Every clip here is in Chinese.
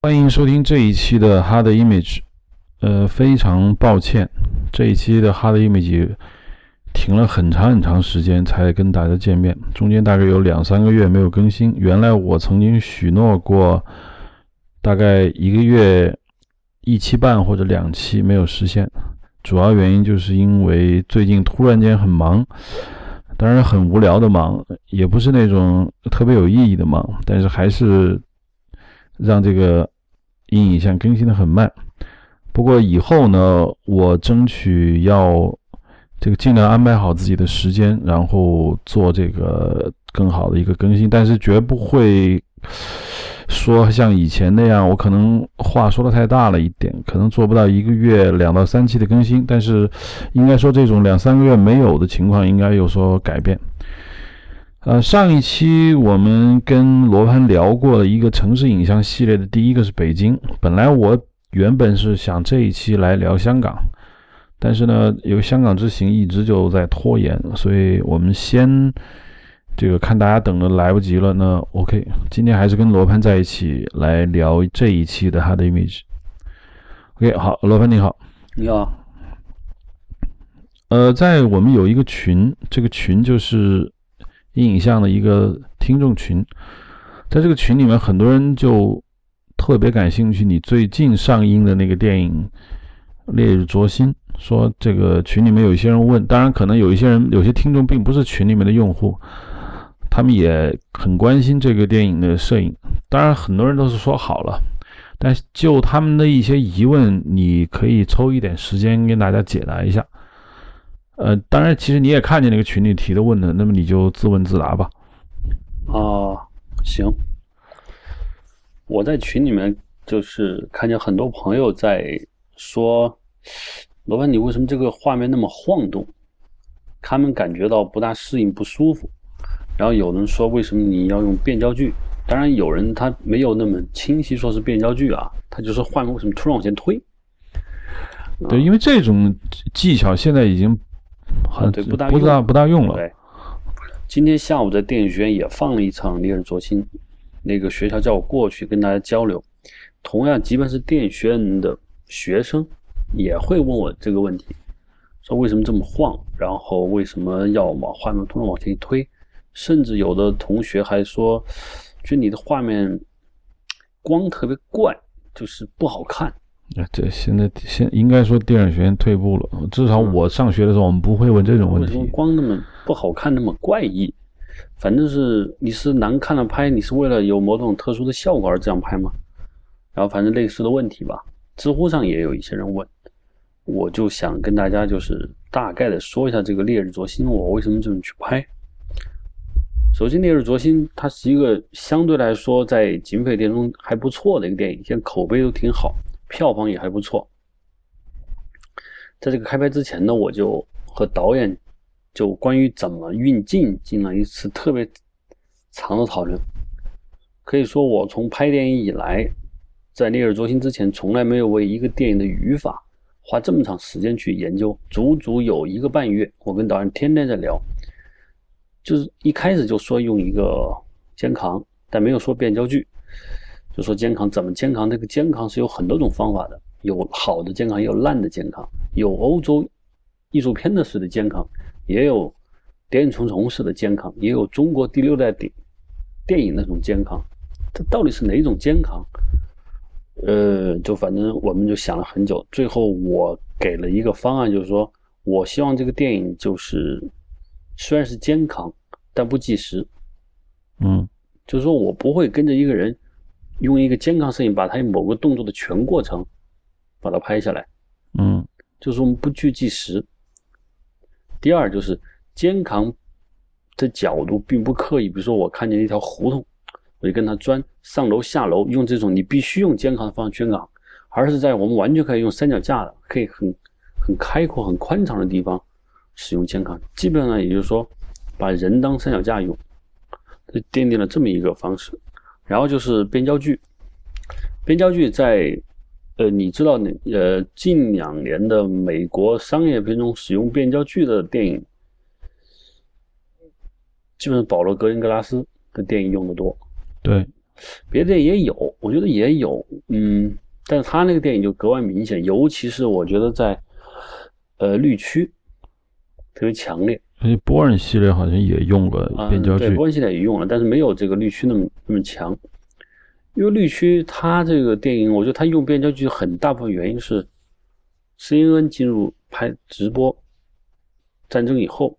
欢迎收听这一期的 Hard Image。呃，非常抱歉，这一期的 Hard Image 停了很长很长时间才跟大家见面，中间大概有两三个月没有更新。原来我曾经许诺过，大概一个月一期半或者两期没有实现，主要原因就是因为最近突然间很忙，当然很无聊的忙，也不是那种特别有意义的忙，但是还是。让这个阴影像更新的很慢，不过以后呢，我争取要这个尽量安排好自己的时间，然后做这个更好的一个更新，但是绝不会说像以前那样，我可能话说的太大了一点，可能做不到一个月两到三期的更新，但是应该说这种两三个月没有的情况应该有所改变。呃，上一期我们跟罗盘聊过了一个城市影像系列的第一个是北京。本来我原本是想这一期来聊香港，但是呢，由于香港之行一直就在拖延，所以我们先这个看大家等的来不及了。那 OK，今天还是跟罗盘在一起来聊这一期的他的 image。OK，好，罗盘你好，你好。呃，在我们有一个群，这个群就是。影像的一个听众群，在这个群里面，很多人就特别感兴趣你最近上映的那个电影《烈日灼心》。说这个群里面有一些人问，当然可能有一些人、有些听众并不是群里面的用户，他们也很关心这个电影的摄影。当然，很多人都是说好了，但就他们的一些疑问，你可以抽一点时间跟大家解答一下。呃，当然，其实你也看见那个群里提的问的，那么你就自问自答吧。啊，行。我在群里面就是看见很多朋友在说，罗盘，你为什么这个画面那么晃动？他们感觉到不大适应、不舒服。然后有人说，为什么你要用变焦距？当然，有人他没有那么清晰说是变焦距啊，他就说画面为什么突然往前推？对，因为这种技巧现在已经。对，不大不大不大用了。对，今天下午在电影学院也放了一场《烈日灼心》，那个学校叫我过去跟大家交流。同样，即便是电影学院的学生，也会问我这个问题：说为什么这么晃？然后为什么要往画面突然往前一推？甚至有的同学还说，就你的画面光特别怪，就是不好看。啊，这现在现应该说电影学院退步了。至少我上学的时候，我们不会问这种问题。光那么不好看，那么怪异，反正是你是难看了拍，你是为了有某种特殊的效果而这样拍吗？然后反正类似的问题吧，知乎上也有一些人问，我就想跟大家就是大概的说一下这个《烈日灼心》，我为什么这么去拍。首先，《烈日灼心》它是一个相对来说在警匪片中还不错的一个电影，现在口碑都挺好。票房也还不错。在这个开拍之前呢，我就和导演就关于怎么运镜进了一次特别长的讨论。可以说，我从拍电影以来，在《烈日灼心》之前，从来没有为一个电影的语法花这么长时间去研究，足足有一个半月。我跟导演天天在聊，就是一开始就说用一个肩扛，但没有说变焦距。就说健康怎么健康？这个健康是有很多种方法的，有好的健康，也有烂的健康，有欧洲艺术片的式的健康，也有谍影重重式的健康，也有中国第六代电电影那种健康。它到底是哪种健康？呃，就反正我们就想了很久，最后我给了一个方案，就是说我希望这个电影就是虽然是健康，但不计时。嗯，就是说我不会跟着一个人。用一个肩扛摄影，把他某个动作的全过程把它拍下来。嗯，就是我们不去计时。第二就是肩扛的角度并不刻意，比如说我看见一条胡同，我就跟他钻上楼下楼，用这种你必须用肩扛的方式肩扛，而是在我们完全可以用三脚架的，可以很很开阔、很宽敞的地方使用肩扛。基本上也就是说，把人当三脚架用，就奠定了这么一个方式。然后就是变焦距，变焦距在，呃，你知道那呃近两年的美国商业片中使用变焦距的电影，基本上保罗格林格拉斯的电影用的多。对，别的电影也有，我觉得也有，嗯，但是他那个电影就格外明显，尤其是我觉得在呃绿区特别强烈。而且波恩系列好像也用了变焦对，距，波恩系列也用了，但是没有这个绿区那么那么强。因为绿区它这个电影，我觉得它用变焦距很大部分原因是 CNN 进入拍直播战争以后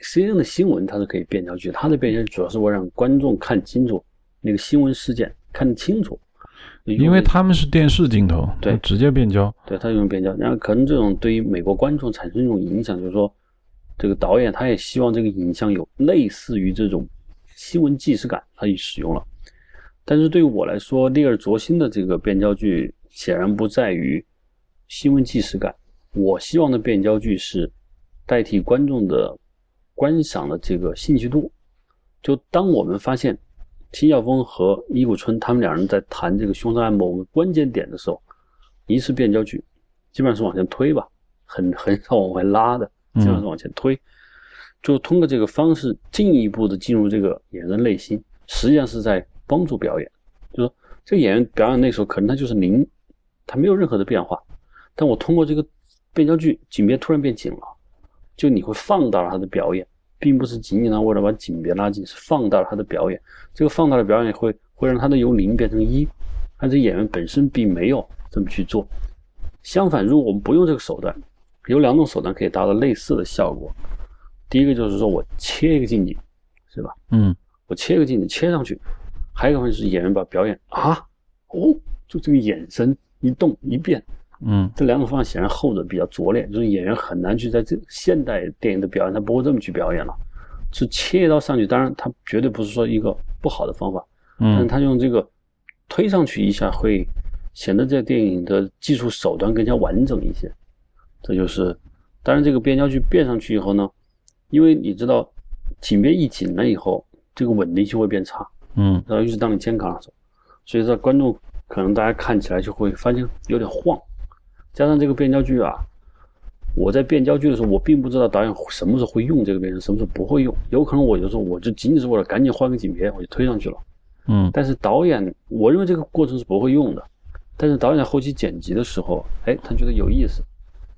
，CNN 的新闻它是可以变焦距，它的变焦距主要是为了让观众看清楚那个新闻事件，看得清楚。因为他们是电视镜头，对直接变焦。对他用变焦，然后可能这种对于美国观众产生一种影响，就是说，这个导演他也希望这个影像有类似于这种新闻纪实感，他也使用了。但是对于我来说，利尔卓新的这个变焦距显然不在于新闻纪实感，我希望的变焦距是代替观众的观赏的这个兴趣度。就当我们发现。秦晓峰和伊谷春他们两人在谈这个凶杀案某个关键点的时候，一次变焦距，基本上是往前推吧，很 很少往外拉的，基本上是往前推，就通过这个方式进一步的进入这个演员内心，实际上是在帮助表演。就说这个演员表演那时候可能他就是零，他没有任何的变化，但我通过这个变焦距，景别突然变紧了，就你会放大了他的表演。并不是仅仅的为了把景别拉近，是放大了他的表演。这个放大的表演会会让他的由零变成一，但这演员本身并没有这么去做。相反，如果我们不用这个手段，有两种手段可以达到类似的效果。第一个就是说我切一个近景，是吧？嗯，我切一个近景切上去。还有一个方式是演员把表演啊，哦，就这个眼神一动一变。嗯，这两种方法显然后者比较拙劣，就是演员很难去在这现代电影的表演，他不会这么去表演了，是切一刀上去。当然，他绝对不是说一个不好的方法，但是他用这个推上去一下，会显得这电影的技术手段更加完整一些。这就是，当然这个变焦距变上去以后呢，因为你知道景别一紧了以后，这个稳定性会变差，嗯，然后尤其当你肩扛的时候，所以说观众可能大家看起来就会发现有点晃。加上这个变焦距啊，我在变焦距的时候，我并不知道导演什么时候会用这个变焦，什么时候不会用。有可能我就说我就仅仅是为了赶紧换个景别，我就推上去了。嗯，但是导演，我认为这个过程是不会用的。但是导演在后期剪辑的时候，哎，他觉得有意思，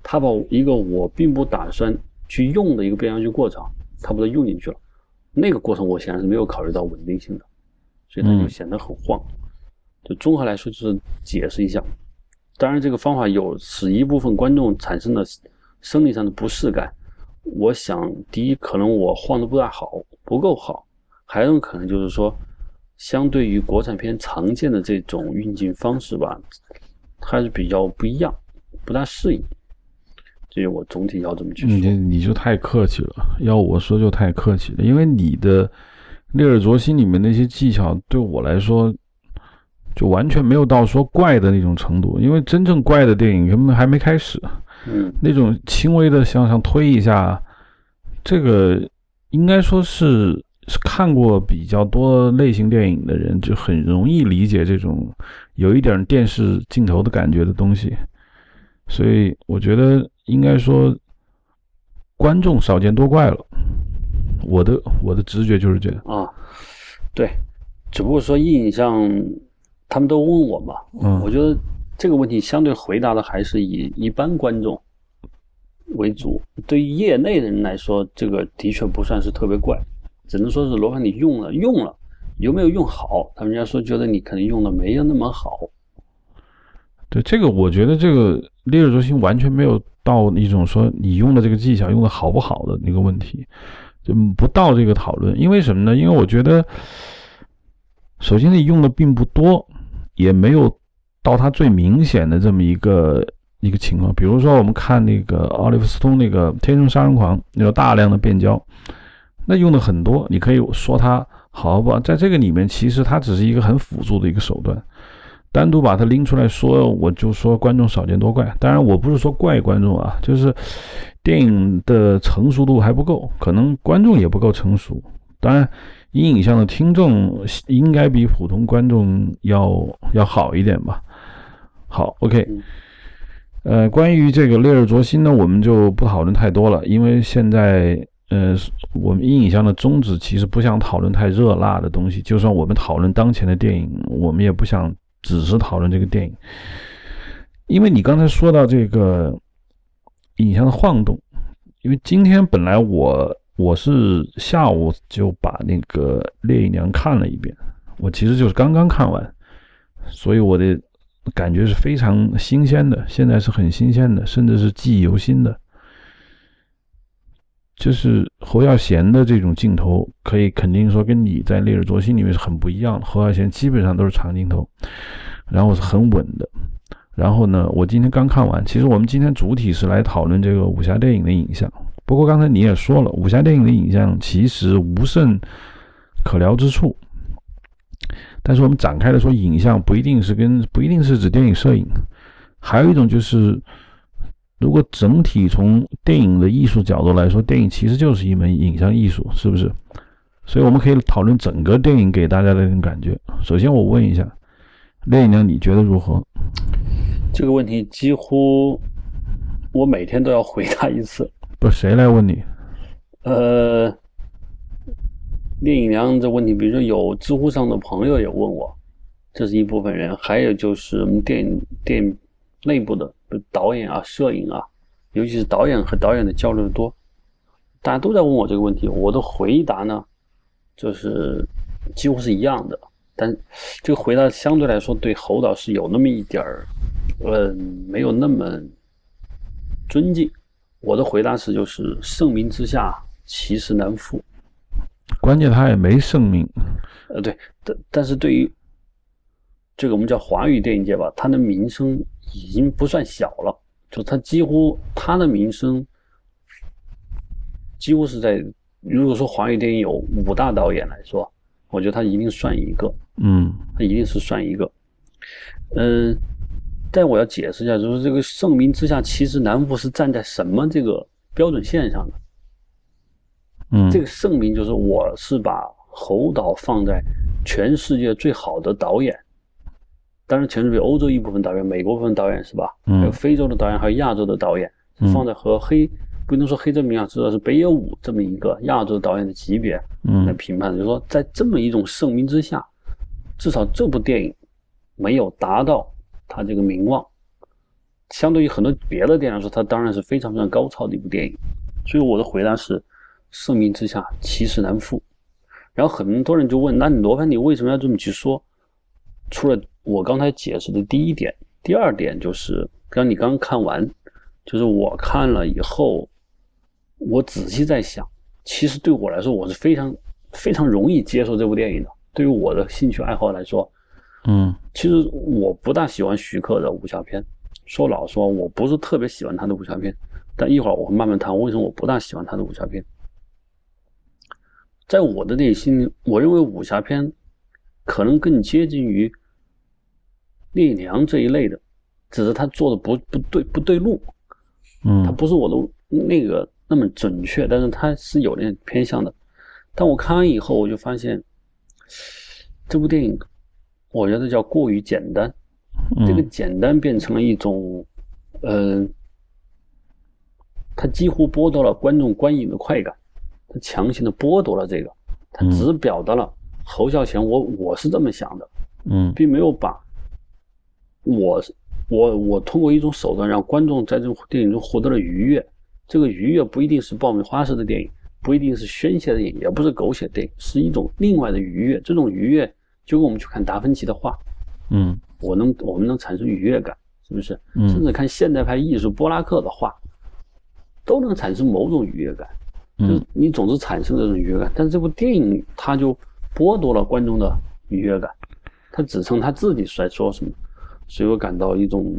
他把一个我并不打算去用的一个变焦距过程，他把它用进去了。那个过程我显然是没有考虑到稳定性的，所以它就显得很晃。就综合来说，就是解释一下。当然，这个方法有使一部分观众产生了生理上的不适感。我想，第一，可能我晃的不大好，不够好；还有可能就是说，相对于国产片常见的这种运镜方式吧，还是比较不一样，不大适应。这是我总体要这么去说。你你就太客气了，要我说就太客气了，因为你的《列尔卓心》里面那些技巧，对我来说。就完全没有到说怪的那种程度，因为真正怪的电影根本还没开始。嗯，那种轻微的向上推一下，这个应该说是是看过比较多类型电影的人就很容易理解这种有一点电视镜头的感觉的东西。所以我觉得应该说观众少见多怪了。我的我的直觉就是这样啊，对，只不过说印象。他们都问我嘛，嗯，我觉得这个问题相对回答的还是以一般观众为主。对于业内的人来说，这个的确不算是特别怪，只能说是罗盘你用了用了，有没有用好？他们家说觉得你可能用的没有那么好。对这个，我觉得这个烈日灼心完全没有到一种说你用的这个技巧用的好不好的那个问题，就不到这个讨论。因为什么呢？因为我觉得，首先你用的并不多。也没有到他最明显的这么一个一个情况，比如说我们看那个奥利弗斯通那个《天生杀人狂》，有大量的变焦，那用的很多。你可以说它好不？在这个里面，其实它只是一个很辅助的一个手段。单独把它拎出来说，我就说观众少见多怪。当然，我不是说怪观众啊，就是电影的成熟度还不够，可能观众也不够成熟。当然。阴影像的听众应该比普通观众要要好一点吧？好，OK，呃，关于这个烈日灼心呢，我们就不讨论太多了，因为现在，呃，我们阴影像的宗旨其实不想讨论太热辣的东西。就算我们讨论当前的电影，我们也不想只是讨论这个电影，因为你刚才说到这个影像的晃动，因为今天本来我我是下午就把那个《烈影娘》看了一遍，我其实就是刚刚看完，所以我的感觉是非常新鲜的，现在是很新鲜的，甚至是记忆犹新的。就是侯耀贤的这种镜头，可以肯定说跟你在《烈日灼心》里面是很不一样的。侯耀贤基本上都是长镜头，然后是很稳的。然后呢，我今天刚看完。其实我们今天主体是来讨论这个武侠电影的影像。不过刚才你也说了，武侠电影的影像其实无甚可聊之处。但是我们展开的说，影像不一定是跟不一定是指电影摄影，还有一种就是。如果整体从电影的艺术角度来说，电影其实就是一门影像艺术，是不是？所以我们可以讨论整个电影给大家的那种感觉。首先，我问一下，烈影娘，你觉得如何？这个问题几乎我每天都要回答一次。不，谁来问你？呃，聂影娘这问题，比如说有知乎上的朋友也问我，这是一部分人，还有就是我们电影电内部的。导演啊，摄影啊，尤其是导演和导演的交流多，大家都在问我这个问题，我的回答呢，就是几乎是一样的，但这个回答相对来说对侯导是有那么一点儿，呃，没有那么尊敬。我的回答是，就是盛名之下，其实难副。关键他也没盛名。呃，对，但但是对于这个我们叫华语电影界吧，他的名声。已经不算小了，就他几乎他的名声几乎是在，如果说华语电影有五大导演来说，我觉得他一定算一个，嗯，他一定是算一个，嗯，但我要解释一下，就是这个盛名之下，其实南孚是站在什么这个标准线上的？嗯，这个盛名就是我是把侯导放在全世界最好的导演。当然，全世界欧洲一部分导演、美国部分导演是吧？嗯，还有非洲的导演，还有亚洲的导演，放在和黑不能说黑泽明啊，至少是北野武这么一个亚洲导演的级别来评判。就是说，在这么一种盛名之下，至少这部电影没有达到他这个名望。相对于很多别的电影来说，它当然是非常非常高超的一部电影。所以我的回答是：盛名之下，其实难副。然后很多人就问：那你罗盘，你为什么要这么去说？除了我刚才解释的第一点，第二点就是，刚你刚看完，就是我看了以后，我仔细在想，其实对我来说，我是非常非常容易接受这部电影的。对于我的兴趣爱好来说，嗯，其实我不大喜欢徐克的武侠片，说老实话，我不是特别喜欢他的武侠片。但一会儿我会慢慢谈为什么我不大喜欢他的武侠片。在我的内心，我认为武侠片可能更接近于。烈娘这一类的，只是他做的不不对不对路，嗯，他不是我的那个那么准确，但是他是有点偏向的。但我看完以后，我就发现这部电影，我觉得叫过于简单，这个简单变成了一种，嗯，他几乎剥夺了观众观影的快感，他强行的剥夺了这个，他只表达了侯孝贤，我我是这么想的，嗯，并没有把。我我我通过一种手段让观众在这种电影中获得了愉悦，这个愉悦不一定是爆米花式的电影，不一定是宣泄的电影，也不是狗血电影，是一种另外的愉悦。这种愉悦就跟我们去看达芬奇的画，嗯，我能我们能产生愉悦感，是不是？嗯，甚至看现代派艺术波拉克的画，都能产生某种愉悦感。嗯，你总是产生这种愉悦感，但是这部电影它就剥夺了观众的愉悦感，他只称他自己在说什么。所以我感到一种，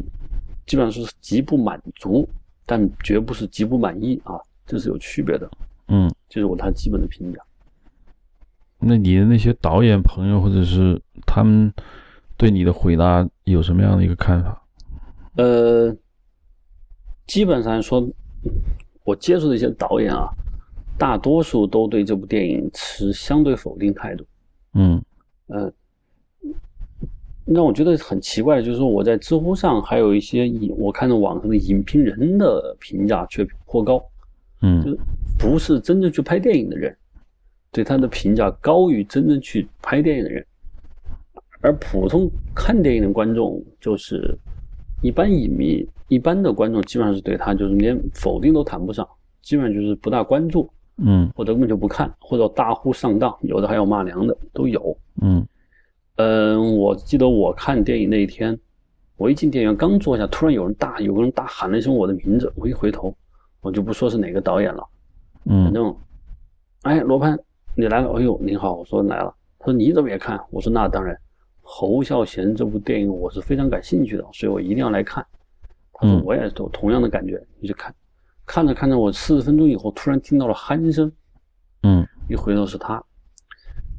基本上是极不满足，但绝不是极不满意啊，这是有区别的。嗯，这是我他基本的评价。那你的那些导演朋友或者是他们对你的回答有什么样的一个看法？呃，基本上说，我接触的一些导演啊，大多数都对这部电影持相对否定态度。嗯，呃。让我觉得很奇怪的就是说，我在知乎上还有一些影，我看到网上的影评人的评价却颇高。嗯就不是真正去拍电影的人，对他的评价高于真正去拍电影的人。而普通看电影的观众，就是一般影迷、一般的观众，基本上是对他就是连否定都谈不上，基本上就是不大关注，嗯或者根本就不看，或者大呼上当，有的还要骂娘的都有。嗯嗯，我记得我看电影那一天，我一进电影院刚坐下，突然有人大有个人大喊了一声我的名字，我一回头，我就不说是哪个导演了，嗯反嗯正，哎，罗盘，你来了，哎呦，您好，我说来了，他说你怎么也看？我说那当然，侯孝贤这部电影我是非常感兴趣的，所以我一定要来看。他说嗯。我也有同样的感觉，你去看，看着看着，我四十分钟以后突然听到了鼾声，嗯。一回头是他，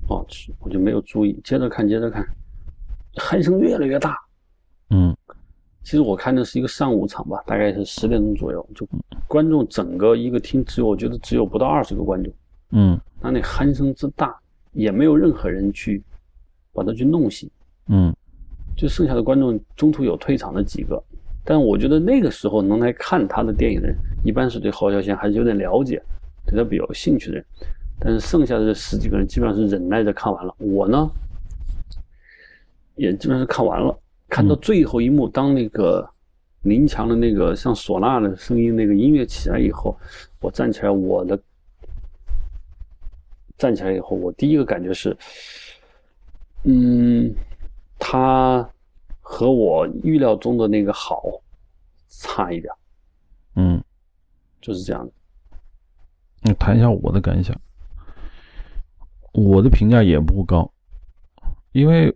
哦，我就没有注意，接着看，接着看，鼾声越来越大。嗯。其实我看的是一个上午场吧，大概是十点钟左右，就观众整个一个厅只有我觉得只有不到二十个观众，嗯。那那鼾声之大，也没有任何人去把他去弄醒，嗯。就剩下的观众中途有退场的几个，但我觉得那个时候能来看他的电影的人，一般是对侯孝贤还是有点了解，对他比较有兴趣的人，但是剩下的这十几个人基本上是忍耐着看完了，我呢，也基本上是看完了，看到最后一幕，当那个林强的那个像唢呐的声音那个音乐起来以后，我站起来，我的站起来以后，我第一个感觉是，嗯，他和我预料中的那个好差一点，嗯，就是这样的。那谈一下我的感想。我的评价也不高，因为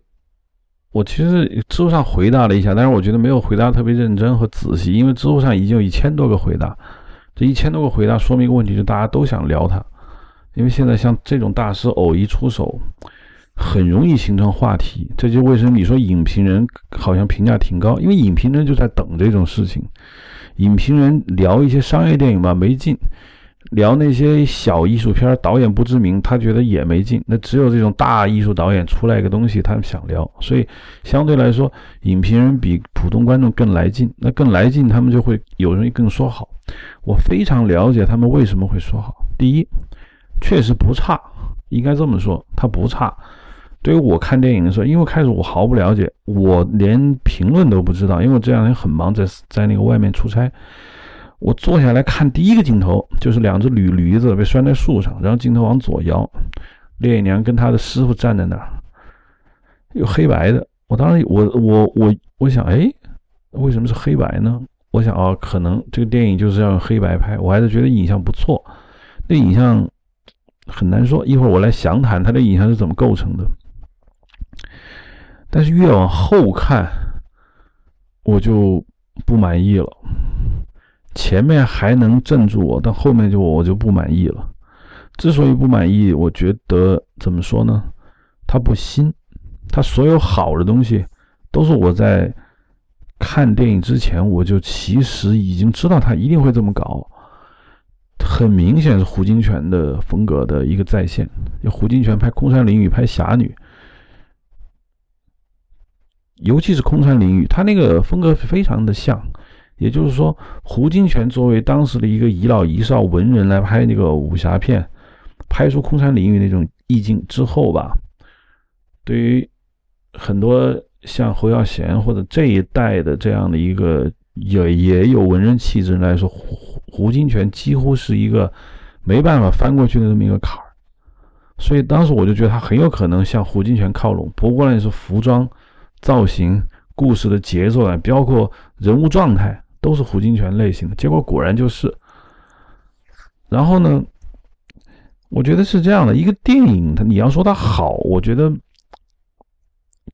我其实知乎上回答了一下，但是我觉得没有回答特别认真和仔细，因为知乎上已经有一千多个回答，这一千多个回答说明一个问题，就是大家都想聊它，因为现在像这种大师偶一出手，很容易形成话题，这就为什么你说影评人好像评价挺高，因为影评人就在等这种事情，影评人聊一些商业电影吧没劲。聊那些小艺术片，导演不知名，他觉得也没劲。那只有这种大艺术导演出来一个东西，他们想聊。所以相对来说，影评人比普通观众更来劲。那更来劲，他们就会有人更说好。我非常了解他们为什么会说好。第一，确实不差，应该这么说，他不差。对于我看电影的时候，因为开始我毫不了解，我连评论都不知道，因为我这两天很忙，在在那个外面出差。我坐下来看第一个镜头，就是两只驴驴子被拴在树上，然后镜头往左摇，烈娘跟他的师傅站在那儿，有黑白的。我当时我我我我想，哎，为什么是黑白呢？我想哦，可能这个电影就是要用黑白拍。我还是觉得影像不错，那影像很难说。一会儿我来详谈它的影像是怎么构成的。但是越往后看，我就不满意了。前面还能镇住我，但后面就我就不满意了。之所以不满意，我觉得怎么说呢？它不新，它所有好的东西都是我在看电影之前我就其实已经知道他一定会这么搞。很明显是胡金铨的风格的一个再现。胡金铨拍《空山灵雨》、拍《侠女》，尤其是《空山灵雨》，他那个风格非常的像。也就是说，胡金铨作为当时的一个遗老遗少文人来拍那个武侠片，拍出《空山灵雨》那种意境之后吧，对于很多像侯耀贤或者这一代的这样的一个也也有文人气质来说，胡金铨几乎是一个没办法翻过去的这么一个坎儿。所以当时我就觉得他很有可能向胡金铨靠拢，不过呢是服装、造型、故事的节奏啊，包括人物状态。都是胡金铨类型的，结果果然就是。然后呢，我觉得是这样的一个电影，它你要说它好，我觉得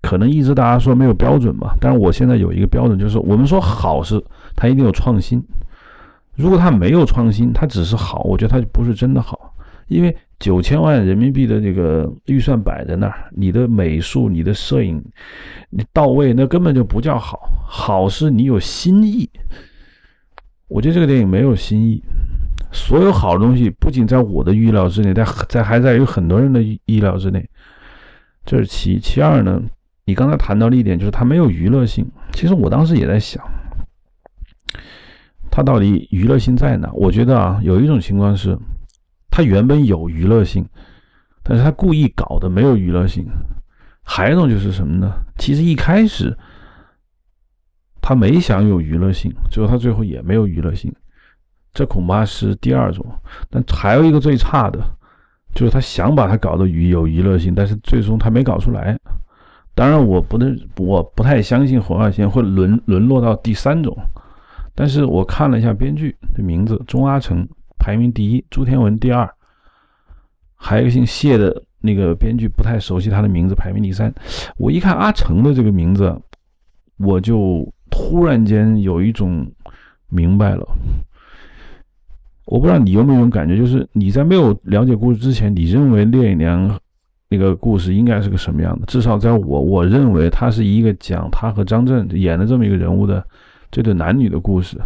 可能一直大家说没有标准吧。但是我现在有一个标准，就是我们说好是它一定有创新。如果它没有创新，它只是好，我觉得它就不是真的好。因为九千万人民币的这个预算摆在那儿，你的美术、你的摄影，你到位，那根本就不叫好。好是你有新意。我觉得这个电影没有新意。所有好的东西，不仅在我的预料之内，在在还在于很多人的意料之内。这是其一。其二呢，你刚才谈到了一点，就是它没有娱乐性。其实我当时也在想，他到底娱乐性在哪？我觉得啊，有一种情况是，他原本有娱乐性，但是他故意搞的没有娱乐性。还有一种就是什么呢？其实一开始他没想有娱乐性，最后他最后也没有娱乐性。这恐怕是第二种。但还有一个最差的，就是他想把它搞得娱有娱乐性，但是最终他没搞出来。当然，我不能，我不太相信红二线会沦沦落到第三种。但是我看了一下编剧的名字，钟阿成排名第一，朱天文第二，还有一个姓谢的那个编剧不太熟悉他的名字，排名第三。我一看阿成的这个名字，我就突然间有一种明白了。我不知道你有没有种感觉，就是你在没有了解故事之前，你认为烈影娘那个故事应该是个什么样的？至少在我我认为，他是一个讲他和张震演的这么一个人物的这对男女的故事。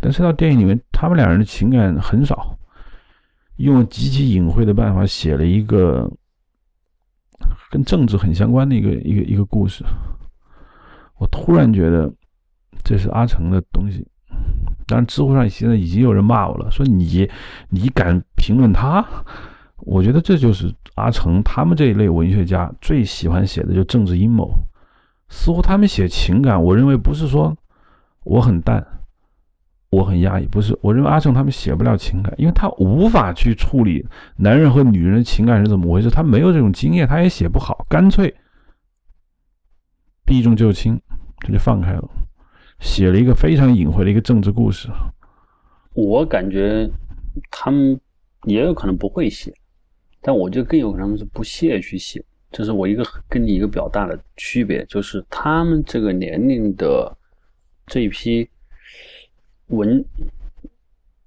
但是到电影里面，他们两人的情感很少，用极其隐晦的办法写了一个跟政治很相关的一个一个一个故事。我突然觉得这是阿成的东西。当然，知乎上现在已经有人骂我了，说你你敢评论他？我觉得这就是阿成他们这一类文学家最喜欢写的，就政治阴谋。似乎他们写情感，我认为不是说我很淡，我很压抑，不是。我认为阿成他们写不了情感，因为他无法去处理男人和女人的情感是怎么回事，他没有这种经验，他也写不好，干脆避重就轻，他就放开了。写了一个非常隐晦的一个政治故事，我感觉他们也有可能不会写，但我觉得更有可能是不屑去写。这是我一个跟你一个比较大的区别，就是他们这个年龄的这一批文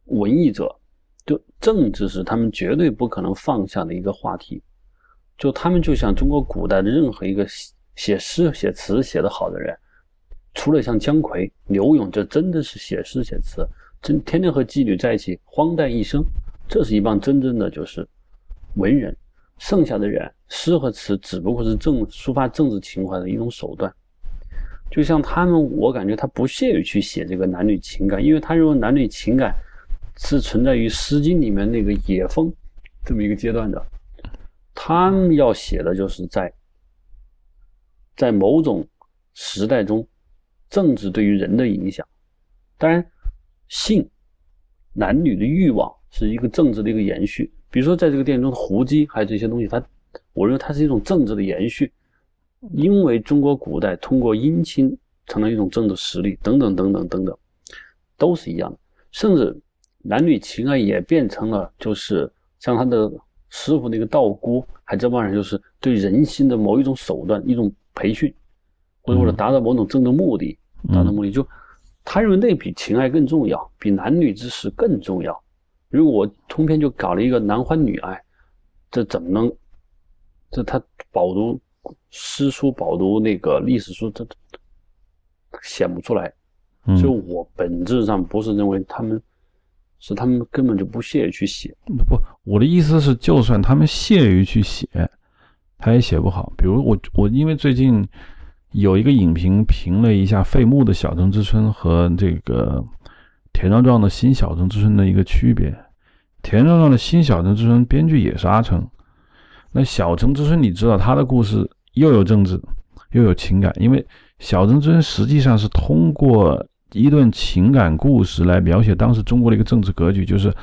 文艺者，就政治是他们绝对不可能放下的一个话题。就他们就像中国古代的任何一个写诗写词写得好的人。除了像姜夔、柳永，这真的是写诗写词，真天天和妓女在一起，荒诞一生。这是一帮真正的就是文人。剩下的人，诗和词只不过是政抒发政治情怀的一种手段。就像他们，我感觉他不屑于去写这个男女情感，因为他认为男女情感是存在于《诗经》里面那个野风这么一个阶段的。他们要写的就是在在某种时代中。政治对于人的影响，当然，性、男女的欲望是一个政治的一个延续。比如说，在这个电影中的胡姬，还有这些东西，它，我认为它是一种政治的延续。因为中国古代通过姻亲成了一种政治实力，等等等等等等，都是一样的。甚至男女情爱也变成了，就是像他的师傅那个道姑，还这帮人就是对人心的某一种手段，一种培训。或者为了达到某种政治目的，达到目的就，他认为那比情爱更重要，比男女之事更重要。如果我通篇就搞了一个男欢女爱，这怎么能？这他饱读诗书，饱读那个历史书，他写不出来。所以我本质上不是认为他们是他们根本就不屑于去写。不，我的意思是，就算他们屑于去写，他也写不好。比如我，我因为最近。有一个影评评了一下费穆的《小城之春》和这个田壮壮的新《小城之春》的一个区别。田壮壮的新《小城之春》编剧也是阿城。那《小城之春》，你知道他的故事又有政治又有情感，因为《小城之春》实际上是通过一段情感故事来描写当时中国的一个政治格局，就是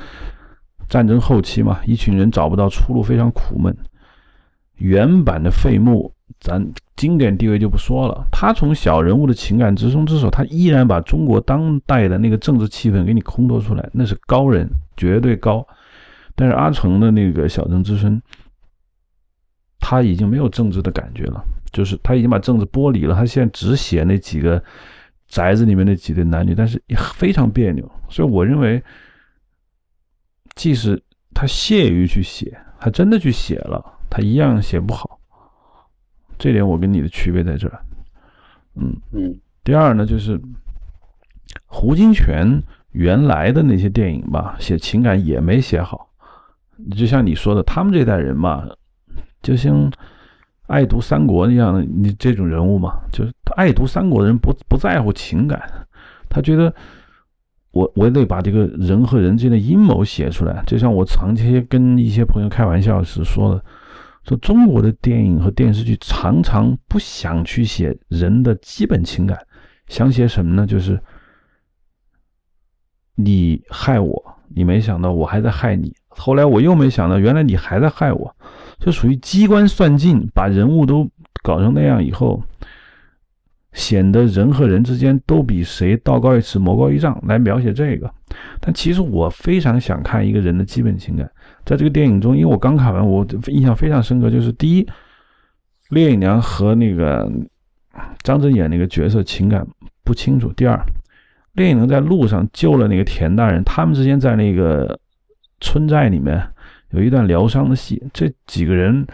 战争后期嘛，一群人找不到出路，非常苦闷。原版的费穆，咱。经典地位就不说了，他从小人物的情感直冲之手，他依然把中国当代的那个政治气氛给你烘托出来，那是高人，绝对高。但是阿成的那个小城之春，他已经没有政治的感觉了，就是他已经把政治剥离了，他现在只写那几个宅子里面那几对男女，但是也非常别扭。所以我认为，即使他屑于去写，他真的去写了，他一样写不好。这点我跟你的区别在这儿，嗯嗯。第二呢，就是胡金铨原来的那些电影吧，写情感也没写好。就像你说的，他们这代人嘛，就像爱读三国一样的，你这种人物嘛，就是爱读三国的人不不在乎情感，他觉得我我得把这个人和人之间的阴谋写出来。就像我长期跟一些朋友开玩笑时说的，说中国的电影和电视剧常常不想去写人的基本情感，想写什么呢？就是你害我，你没想到我还在害你，后来我又没想到原来你还在害我，就属于机关算尽，把人物都搞成那样以后。显得人和人之间都比谁道高一尺魔高一丈来描写这个，但其实我非常想看一个人的基本情感。在这个电影中，因为我刚看完，我印象非常深刻，就是第一，烈影娘和那个张震演那个角色情感不清楚；第二，烈影娘在路上救了那个田大人，他们之间在那个村寨里面有一段疗伤的戏，这几个人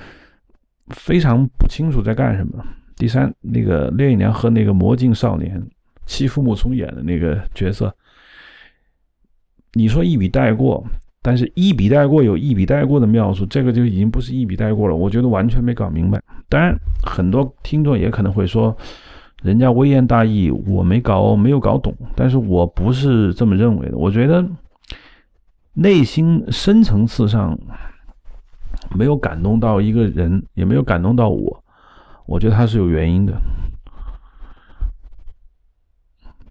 非常不清楚在干什么。第三，那个烈影娘和那个魔镜少年欺负木聪演的那个角色，你说一笔带过，但是一笔带过有一笔带过的妙处，这个就已经不是一笔带过了。我觉得完全没搞明白。当然，很多听众也可能会说，人家微言大义，我没搞没有搞懂。但是我不是这么认为的。我觉得内心深层次上没有感动到一个人，也没有感动到我。我觉得它是有原因的。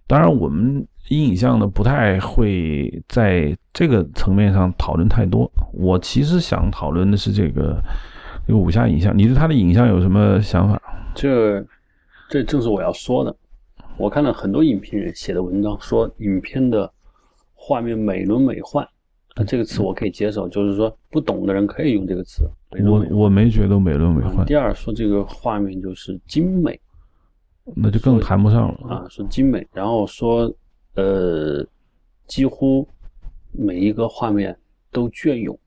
当然，我们影像呢不太会在这个层面上讨论太多。我其实想讨论的是这个这个武侠影像。你对他的影像有什么想法？这这正是我要说的。我看了很多影评人写的文章，说影片的画面美轮美奂。那这个词我可以接受，就是说不懂的人可以用这个词。我我没觉得美轮美奂。第二说这个画面就是精美，那就更谈不上了啊。说精美，然后说呃，几乎每一个画面都隽永，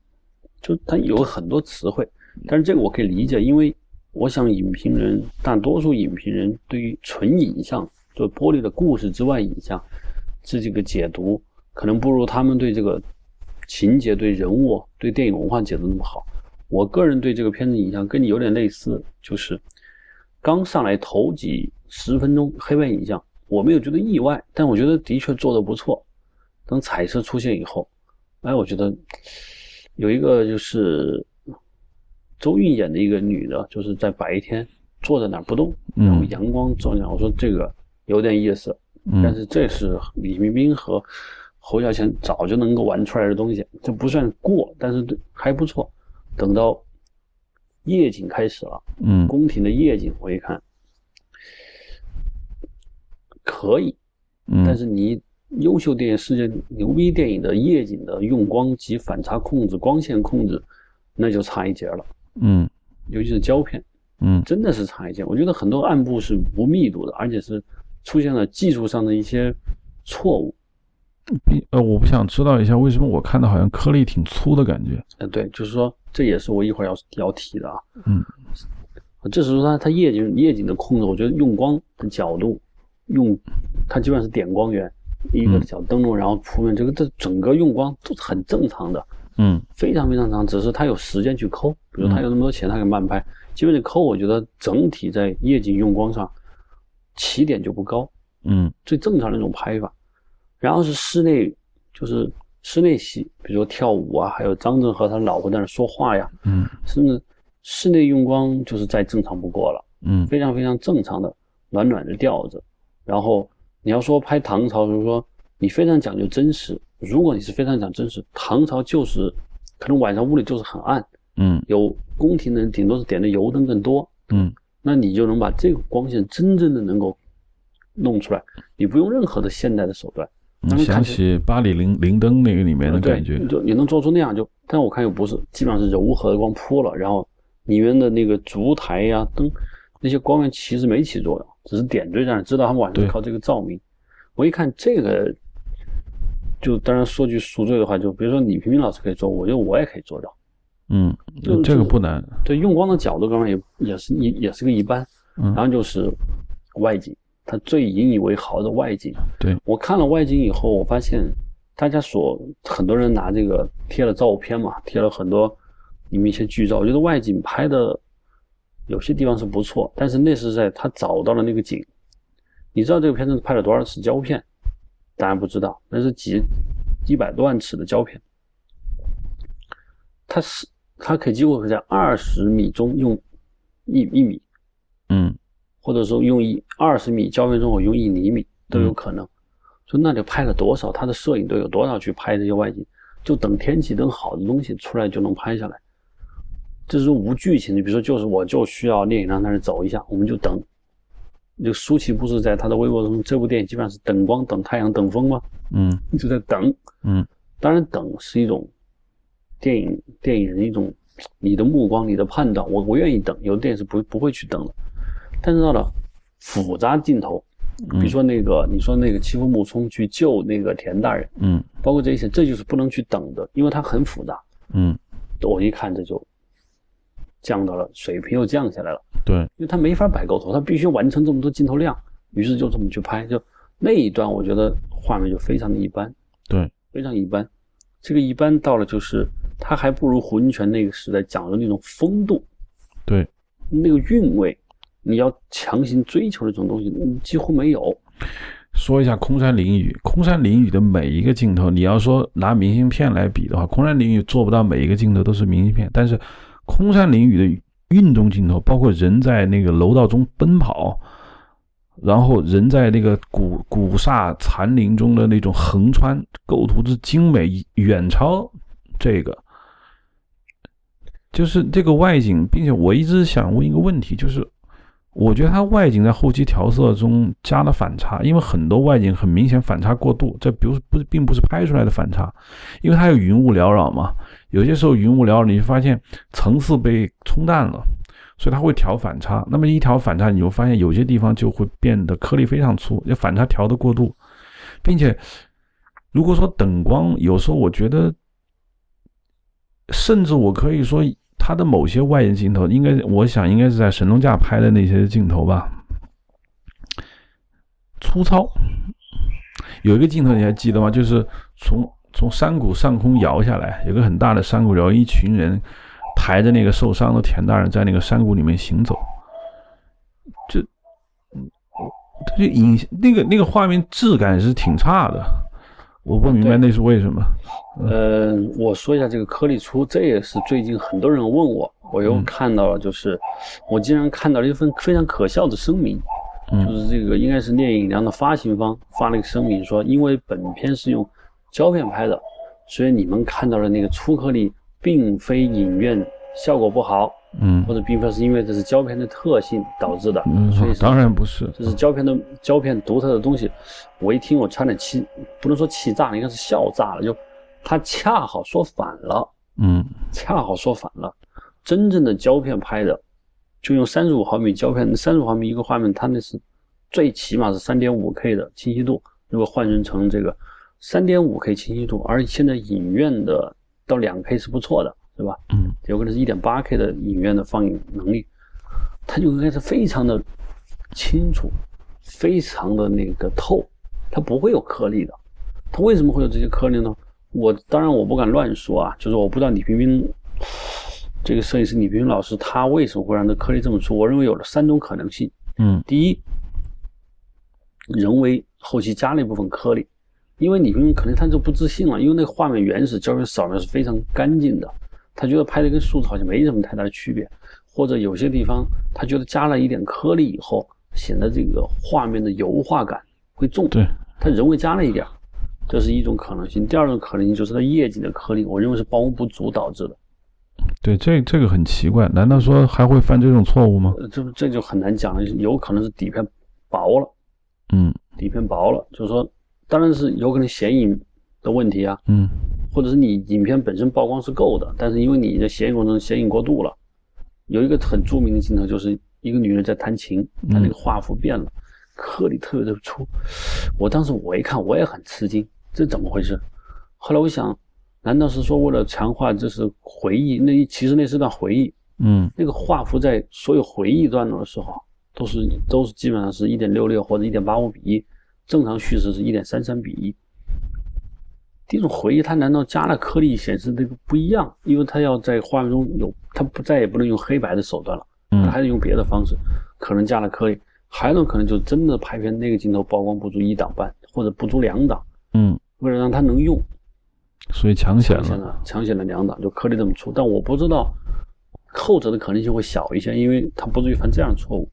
就它有很多词汇。但是这个我可以理解，因为我想影评人大多数影评人对于纯影像，就玻璃的故事之外影像，这这个解读可能不如他们对这个。情节对人物对电影文化解读那么好，我个人对这个片子影像跟你有点类似，就是刚上来头几十分钟黑白影像，我没有觉得意外，但我觉得的确做的不错。等彩色出现以后，哎，我觉得有一个就是周韵演的一个女的，就是在白天坐在那儿不动，然后阳光照亮，我说这个有点意思，但是这是李冰冰和。侯孝贤早就能够玩出来的东西，这不算过，但是还不错。等到夜景开始了，嗯，宫廷的夜景，我一看可以，嗯，但是你优秀电影世界牛逼电影的夜景的用光及反差控制、光线控制，那就差一截了，嗯，尤其是胶片，嗯，真的是差一截。我觉得很多暗部是不密度的，而且是出现了技术上的一些错误。呃，我不想知道一下为什么我看到好像颗粒挺粗的感觉。嗯，对，就是说这也是我一会儿要要提的啊。嗯，这是说它它夜景夜景的控制，我觉得用光的角度，用它基本上是点光源，一个小灯笼，然后铺面，这个这整个用光都是很正常的。嗯，非常非常长，只是他有时间去抠，比如他有那么多钱，他可以慢拍。基本上抠，我觉得整体在夜景用光上起点就不高。嗯，最正常的一种拍法。然后是室内，就是室内戏，比如说跳舞啊，还有张震和他老婆在那说话呀，嗯，甚至室内用光就是再正常不过了，嗯，非常非常正常的暖暖的调子。然后你要说拍唐朝，就是说你非常讲究真实，如果你是非常讲真实，唐朝就是可能晚上屋里就是很暗，嗯，有宫廷的人顶多是点的油灯更多，嗯，那你就能把这个光线真正的能够弄出来，你不用任何的现代的手段。想起巴黎灵灵灯那个里面的感觉，就你能做出那样就，但我看又不是，基本上是柔和的光铺了，然后里面的那个烛台呀灯那些光源其实没起作用，只是点缀在那，知道他们晚上靠这个照明。我一看这个，就当然说句赎罪的话，就比如说李平平老师可以做，我觉得我也可以做到。嗯，这个不难。对，用光的角度，刚刚也也是一也是个一般。然后就是外景。它最引以为豪的外景，对我看了外景以后，我发现大家所很多人拿这个贴了照片嘛，贴了很多你们一些剧照，我觉得外景拍的有些地方是不错，但是那是在他找到了那个景。你知道这个片子拍了多少次胶片？当然不知道，那是几一百多万尺的胶片，它是它可以几乎可以在二十米中用一一米，嗯或者说用一二十米胶片中我用一厘米都有可能。说那就拍了多少？他的摄影队有多少去拍这些外景？就等天气等好的东西出来就能拍下来。这是无剧情的，比如说就是我就需要电影让在那走一下，我们就等。就舒淇不是在他的微博中，这部电影基本上是等光、等太阳、等风吗？嗯 就在等。嗯当然，等是一种电影电影人一种你的目光、你的判断，我我愿意等。有的电影是不不会去等的，但是到了复杂镜头，比如说那个你说那个欺负木冲去救那个田大人，嗯。包括这些，这就是不能去等的，因为它很复杂。嗯，我一看这就降到了水平又降下来了，对，因为他没法摆构图，他必须完成这么多镜头量，于是就这么去拍，就那一段我觉得画面就非常的一般，对，非常一般。这个一般到了就是他还不如胡金铨那个时代讲的那种风度，对，那个韵味，你要强行追求这种东西，几乎没有。说一下空山灵雨，空山灵雨的每一个镜头，你要说拿明信片来比的话，空山灵雨做不到每一个镜头都是明信片，但是空山灵雨的运动镜头，包括人在那个楼道中奔跑，然后人在那个古古刹残林中的那种横穿，构图之精美，远超这个。就是这个外景，并且我一直想问一个问题，就是我觉得它外景在后期调色中加了反差，因为很多外景很明显反差过度，这比如不是并不是拍出来的反差，因为它有云雾缭绕嘛，有些时候云雾缭绕，你就发现层次被冲淡了，所以它会调反差。那么一调反差，你就发现有些地方就会变得颗粒非常粗，就反差调的过度，并且如果说等光，有时候我觉得，甚至我可以说。它的某些外景镜头，应该我想应该是在神农架拍的那些镜头吧，粗糙。有一个镜头你还记得吗？就是从从山谷上空摇下来，有个很大的山谷，然后一群人抬着那个受伤的田大人在那个山谷里面行走，就，他就影那个那个画面质感是挺差的。我不明白那是为什么。呃，我说一下这个颗粒粗，这也是最近很多人问我，我又看到了，就是、我竟然看到了一份非常可笑的声明，嗯。就是这个应该是聂隐娘的发行方发了一个声明说，因为本片是用胶片拍的，所以你们看到的那个粗颗粒并非影院效果不好，嗯或者并非是因为这是胶片的特性导致的，嗯所以，当然不是。这是胶片的胶片独特的东西。我一听，我差点气，不能说气炸了，应该是笑炸了。就他恰好说反了，嗯恰好说反了。真正的胶片拍的，就用三十五毫米胶片，三十五毫米一个画面，它那是最起码是三点五 K 的清晰度。如果换算成这个三点五 K 清晰度，而现在影院的到两 K 是不错的，对吧？嗯有可能是一点八 K 的影院的放映能力，它就应该是非常的清楚，非常的那个透，它不会有颗粒的。它为什么会有这些颗粒呢？我当然我不敢乱说啊，就是我不知道李冰冰这个摄影师李冰冰老师他为什么会让这颗粒这么粗？我认为有了三种可能性。嗯第一，人为后期加了一部分颗粒，因为李冰冰可能他就不自信了，因为那个画面原始胶片扫描是非常干净的，他觉得拍的跟数字好像没什么太大的区别，或者有些地方他觉得加了一点颗粒以后，显得这个画面的油画感会重，对，他人为加了一点，这是一种可能性。第二种可能性就是他夜景的颗粒，我认为是包不足导致的。对，这这个很奇怪，难道说还会犯这种错误吗？呃，这这就很难讲了，有可能是底片薄了，嗯底片薄了，就是说，当然是有可能显影的问题啊，嗯或者是你影片本身曝光是够的，但是因为你的显影过程中显影过度了。有一个很著名的镜头，就是一个女人在弹琴，她那个画幅变了，颗粒特别的粗。我当时我一看，我也很吃惊，这怎么回事？后来我想，难道是说为了强化这是回忆？那一其实那是段回忆，嗯那个画幅在所有回忆段落的时候，都是都是基本上是一点六六或者一点八五比一，正常叙事是一点三三比一。这种回忆，它难道加了颗粒显示这个不一样？因为它要在画面中有，它不再也不能用黑白的手段了，它嗯还得用别的方式，可能加了颗粒。还有一种可能就真的拍片那个镜头曝光不足一档半，或者不足两档，嗯，为了让它能用，所以抢险抢险了。抢险了两档，就颗粒这么粗。但我不知道后者的可能性会小一些，因为它不至于犯这样的错误。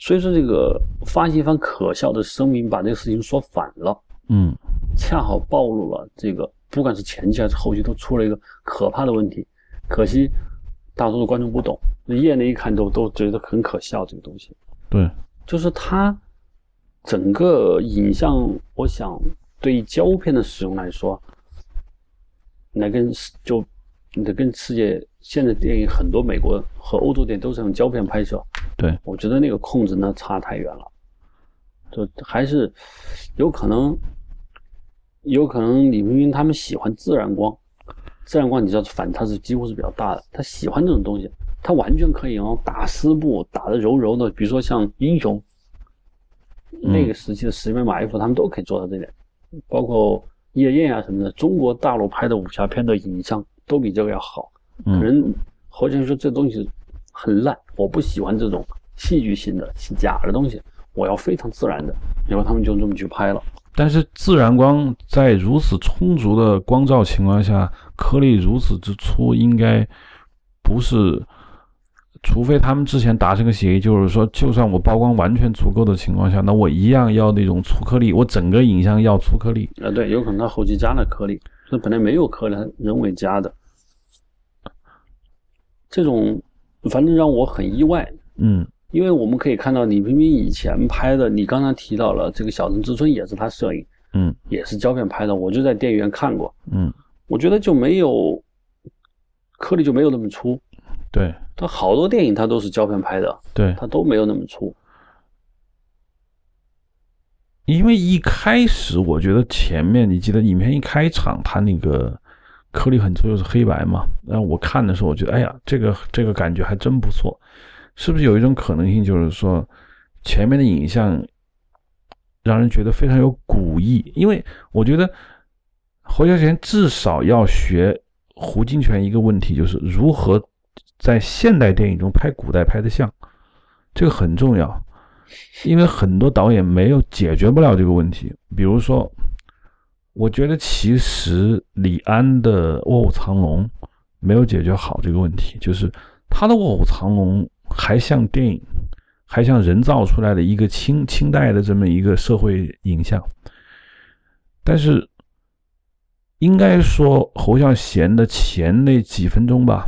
所以说，这个发行方可笑的声明把这个事情说反了，嗯。恰好暴露了这个不管是前期还是后期都出了一个可怕的问题。可惜大多数观众不懂，业内一看都都觉得很可笑这个东西。对，就是它整个影像，我想对于胶片的使用来说，来跟就你的跟世界现在电影很多美国和欧洲电影都是用胶片拍摄，对，我觉得那个控制呢差太远了，就还是有可能，有可能李冰冰他们喜欢自然光，自然光你知道反差是几乎是比较大的，他喜欢这种东西，他完全可以用打丝布打的柔柔的，比如说像英雄，那个时期的十面埋伏，他们都可以做到这点，包括夜宴啊什么的，中国大陆拍的武侠片的影像都比这个要好。可嗯能侯先生说这东西很烂，我不喜欢这种戏剧性的、是假的东西，我要非常自然的。然后他们就这么去拍了。但是自然光在如此充足的光照情况下，颗粒如此之粗，应该不是，除非他们之前达成个协议，就是说，就算我曝光完全足够的情况下，那我一样要那种粗颗粒，我整个影像要粗颗粒。啊，对，有可能他后期加了颗粒，这本来没有颗粒，他人为加的。这种反正让我很意外，嗯因为我们可以看到李冰冰以前拍的，你刚才提到了这个《小城之春》也是他摄影，嗯也是胶片拍的，我就在电影院看过，嗯，我觉得就没有颗粒就没有那么粗。对他好多电影他都是胶片拍的，对，他都没有那么粗。因为一开始我觉得前面你记得影片一开场，它那个颗粒很粗，又是黑白嘛。然后我看的时候，我觉得哎呀，这个这个感觉还真不错。是不是有一种可能性，就是说前面的影像让人觉得非常有古意？因为我觉得侯孝贤至少要学胡金铨一个问题，就是如何在现代电影中拍古代拍得像，这个很重要。因为很多导演没有解决不了这个问题，比如说，我觉得其实李安的《卧虎藏龙》没有解决好这个问题，就是他的《卧虎藏龙》还像电影，还像人造出来的一个清清代的这么一个社会影像，但是应该说侯孝贤的前那几分钟吧，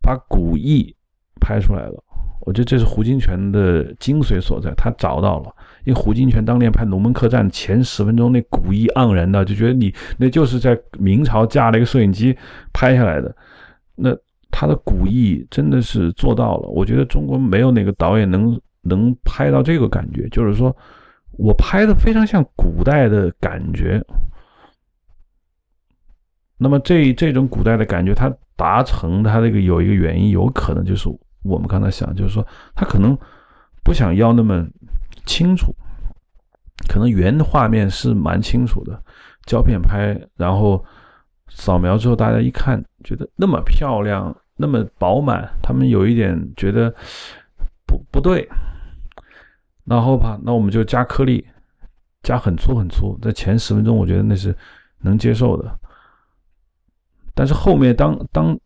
把古意拍出来了。我觉得这是胡金铨的精髓所在，他找到了。因为胡金铨当年拍《龙门客栈》前十分钟那古意盎然的，就觉得你那就是在明朝架了一个摄影机拍下来的。那他的古意真的是做到了。我觉得中国没有哪个导演能能拍到这个感觉，就是说我拍的非常像古代的感觉。那么这这种古代的感觉，它达成它这个有一个原因，有可能就是。我们刚才想，就是说，他可能不想要那么清楚，可能原画面是蛮清楚的，胶片拍，然后扫描之后，大家一看，觉得那么漂亮，那么饱满，他们有一点觉得不不对，然后吧，那我们就加颗粒，加很粗很粗，在前十分钟，我觉得那是能接受的，但是后面当当。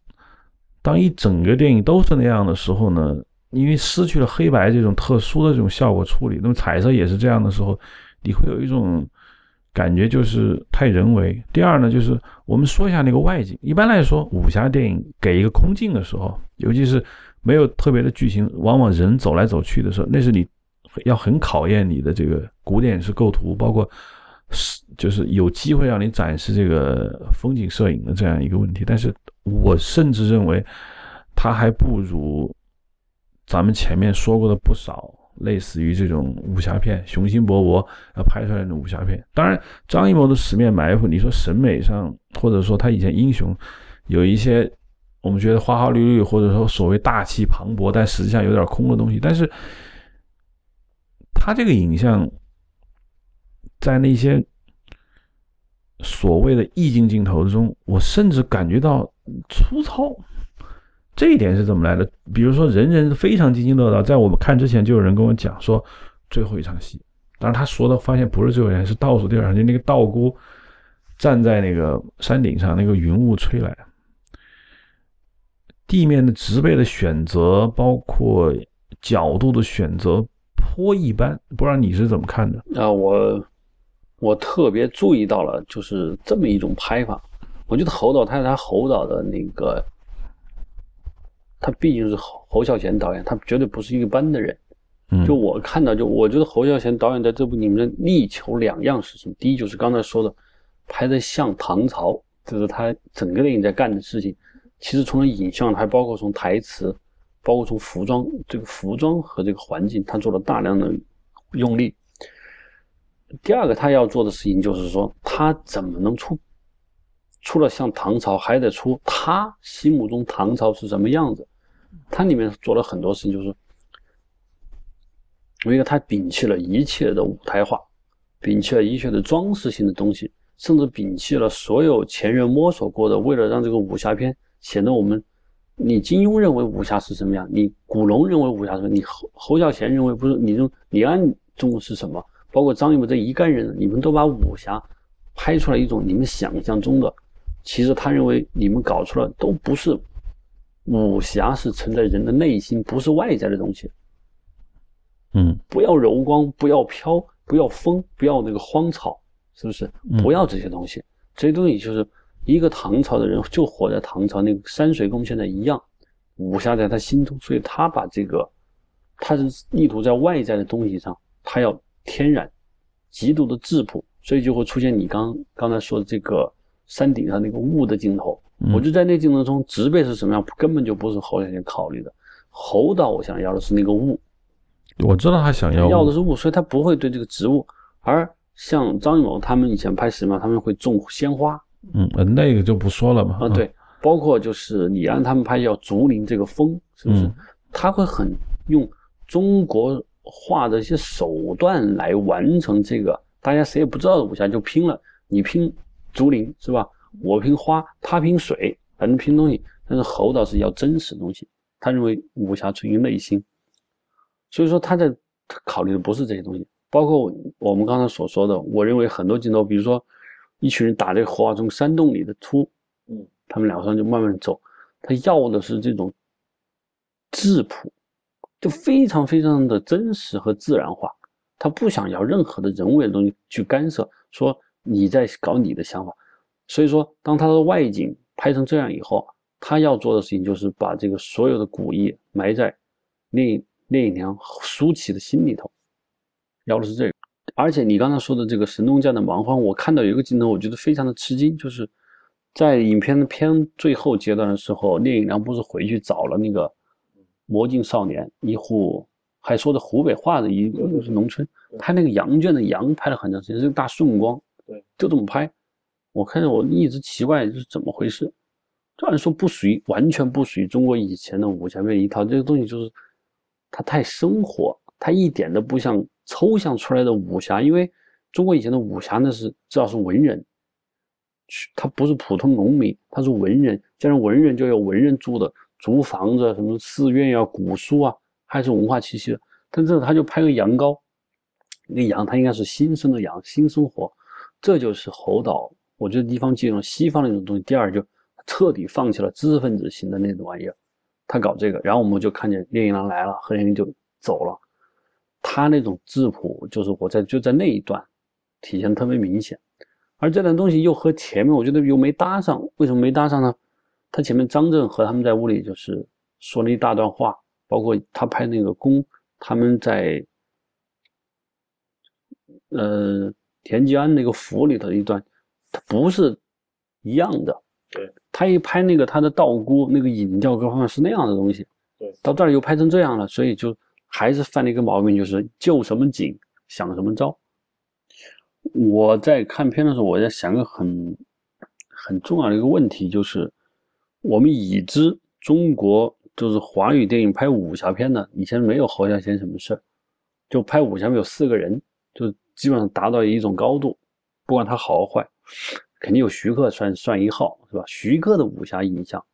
当一整个电影都是那样的时候呢，因为失去了黑白这种特殊的这种效果处理，那么彩色也是这样的时候，你会有一种感觉就是太人为。第二呢，就是我们说一下那个外景。一般来说，武侠电影给一个空镜的时候，尤其是没有特别的剧情，往往人走来走去的时候，那是你要很考验你的这个古典式构图，包括是就是有机会让你展示这个风景摄影的这样一个问题。但是我甚至认为，它还不如咱们前面说过的不少类似于这种武侠片，雄心勃勃要拍出来的武侠片。当然，张艺谋的《十面埋伏》，你说审美上，或者说他以前英雄有一些我们觉得花花绿绿，或者说所谓大气磅礴，但实际上有点空的东西。但是，他这个影像在那些所谓的意境镜头中，我甚至感觉到。粗糙，这一点是怎么来的？比如说，人人非常津津乐道，在我们看之前，就有人跟我讲说，最后一场戏但是他说的发现不是最后一天，是倒数第二场，就那个道姑站在那个山顶上，那个云雾吹来，地面的植被的选择，包括角度的选择颇一般，不知道你是怎么看的？啊，我我特别注意到了，就是这么一种拍法。我觉得侯导他他侯导的那个，他毕竟是侯侯孝贤导演，他绝对不是一般的人。嗯，就我看到，就我觉得侯孝贤导演在这部里面力求两样事情。第一就是刚才说的，拍的像唐朝，这是他整个电影在干的事情。其实从影像，还包括从台词，包括从服装，这个服装和这个环境，他做了大量的用力。第二个他要做的事情就是说，他怎么能出，出了像唐朝，还得出他心目中唐朝是什么样子。他里面做了很多事情，就是因为他摒弃了一切的舞台化，摒弃了一切的装饰性的东西，甚至摒弃了所有前人摸索过的，为了让这个武侠片。显得我们，你金庸认为武侠是什么样？你古龙认为武侠是什么？你侯侯孝贤认为不是？你认李安中是什么？包括张艺谋这一干人，你们都把武侠拍出来一种你们想象中的，其实他认为你们搞出来都不是武侠，是存在人的内心，不是外在的东西。嗯，不要柔光，不要飘，不要风，不要那个荒草，是不是？不要这些东西，这些东西就是。一个唐朝的人就活在唐朝，那个山水宫现在一样，武侠在他心中，所以他把这个，他是意图在外在的东西上，他要天然，极度的质朴，所以就会出现你刚刚才说的这个山顶上那个雾的镜头。我就在那镜头中，植被是什么样，根本就不是侯小贤考虑的。侯导我想要的是那个雾，我知道他想要要的是雾，所以他不会对这个植物。而像张艺谋他们以前拍什么，他们会种鲜花。嗯，那个就不说了嘛。啊，对，包括就是李安他们拍叫竹林这个风，是不是？他会很用中国画的一些手段来完成这个，大家谁也不知道的武侠就拼了。你拼竹林是吧？我拼花，他拼水，反正拼东西。但是侯导是要真实东西，他认为武侠存于内心，所以说他在考虑的不是这些东西。包括我们刚才所说的，我认为很多镜头，比如说。一群人打这个荷花从山洞里的出，嗯，他们两个人就慢慢走。他要的是这种质朴，就非常非常的真实和自然化。他不想要任何的人为的东西去干涉，说你在搞你的想法。所以说，当他的外景拍成这样以后，他要做的事情就是把这个所有的古意埋在聂聂隐娘舒淇的心里头，要的是这个。而且你刚才说的这个神农架的蛮荒，我看到有一个镜头，我觉得非常的吃惊，就是在影片的片最后阶段的时候，聂隐娘不是回去找了那个魔镜少年一户，还说的湖北话的一个是农村，拍那个羊圈的羊拍了很长时间，是个大顺光，对，就这么拍。我看着我一直奇怪，这是怎么回事？这按说不属于，完全不属于中国以前的武侠片一套，这个东西就是它太生活，它一点都不像。抽象出来的武侠，因为中国以前的武侠那是至少是文人，他不是普通农民，他是文人。加上文人就有文人住的竹房子，什么寺院呀、古书啊，还是文化气息的。但这他就拍个羊羔，那羊它应该是新生的羊，新生活。这就是侯导，我觉得地方借用西方那种东西。第二就彻底放弃了知识分子型的那种玩意儿，他搞这个，然后我们就看见猎鹰狼来了，何连就走了。他那种质朴，就是我在就在那一段体现特别明显，而这段东西又和前面我觉得又没搭上，为什么没搭上呢？他前面张震和他们在屋里就是说了一大段话，包括他拍那个宫，他们在呃田吉安那个府里头一段，他不是一样的。对，他一拍那个他的道姑那个影调各方面是那样的东西，对，到这儿又拍成这样了，所以就。还是犯了一个毛病，就是就什么景想什么招。我在看片的时候，我在想个很很重要的一个问题，就是我们已知中国就是华语电影拍武侠片的，以前没有侯孝贤什么事就拍武侠片有四个人，就基本上达到一种高度，不管他好坏，肯定有徐克算算一号，是吧？徐克的武侠影像，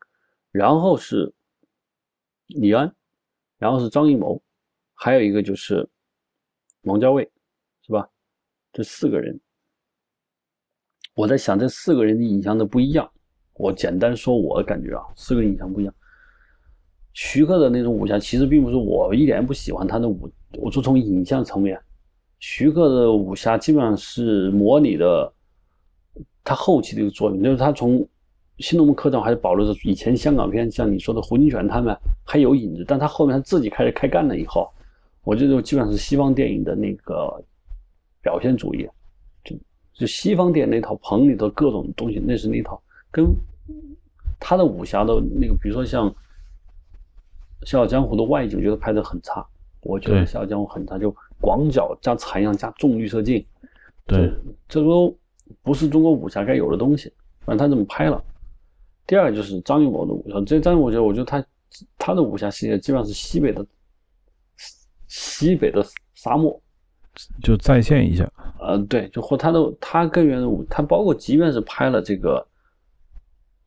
然后是李安，然后是张艺谋。还有一个就是王家卫，是吧？这四个人，我在想这四个人的影像的不一样。我简单说我的感觉啊，四个影像不一样。徐克的那种武侠，其实并不是我一点不喜欢他的武。我说从影像层面，徐克的武侠基本上是模拟的他后期的一个作品，就是他从《新龙门客栈》还是保留着以前香港片，像你说的胡金铨他们还有影子，但他后面他自己开始开干了以后，我觉得基本上是西方电影的那个表现主义，就就西方电影那套棚里头各种东西，那是那套跟他的武侠的那个，比如说像。《笑傲江湖》的外景，我觉得拍的很差。我觉得《笑傲江湖》很差，就广角加残阳加重绿色镜，对，这都不是中国武侠该有的东西。反正他这么拍了。第二个就是张艺谋的武侠，这张艺谋，我觉得，我觉得他他的武侠系列基本上是西北的西北的沙漠，就再现一下。呃，对，就或他的他根源的武，他包括即便是拍了这个，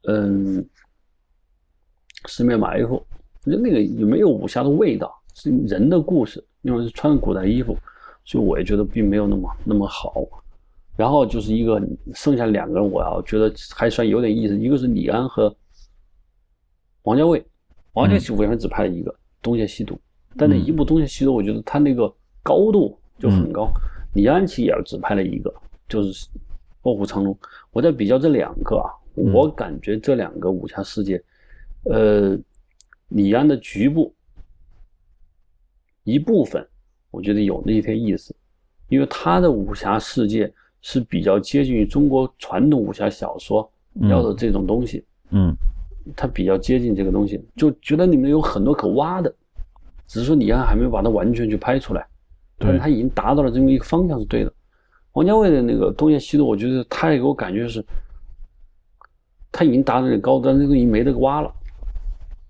嗯，十面埋伏。我觉得那个也没有武侠的味道？是人的故事，因为是穿古代衣服，所以我也觉得并没有那么那么好。然后就是一个剩下两个人，我要觉得还算有点意思。一个是李安和王家卫，王家卫我原来只拍了一个《东邪西毒》，但那一部《东邪西毒》，我觉得他那个高度就很高。李安其实也只拍了一个，就是《卧虎藏龙》。我在比较这两个啊，我感觉这两个武侠世界，呃。李安的局部一部分，我觉得有那些意思，因为他的武侠世界是比较接近于中国传统武侠小说要的这种东西，嗯，他比较接近这个东西，就觉得里面有很多可挖的，只是说李安还没有把它完全去拍出来，但是他已经达到了这么一个方向是对的。王家卫的那个东邪西毒，我觉得他也给我感觉是，他已经达到那个高端，那个已经没得挖了。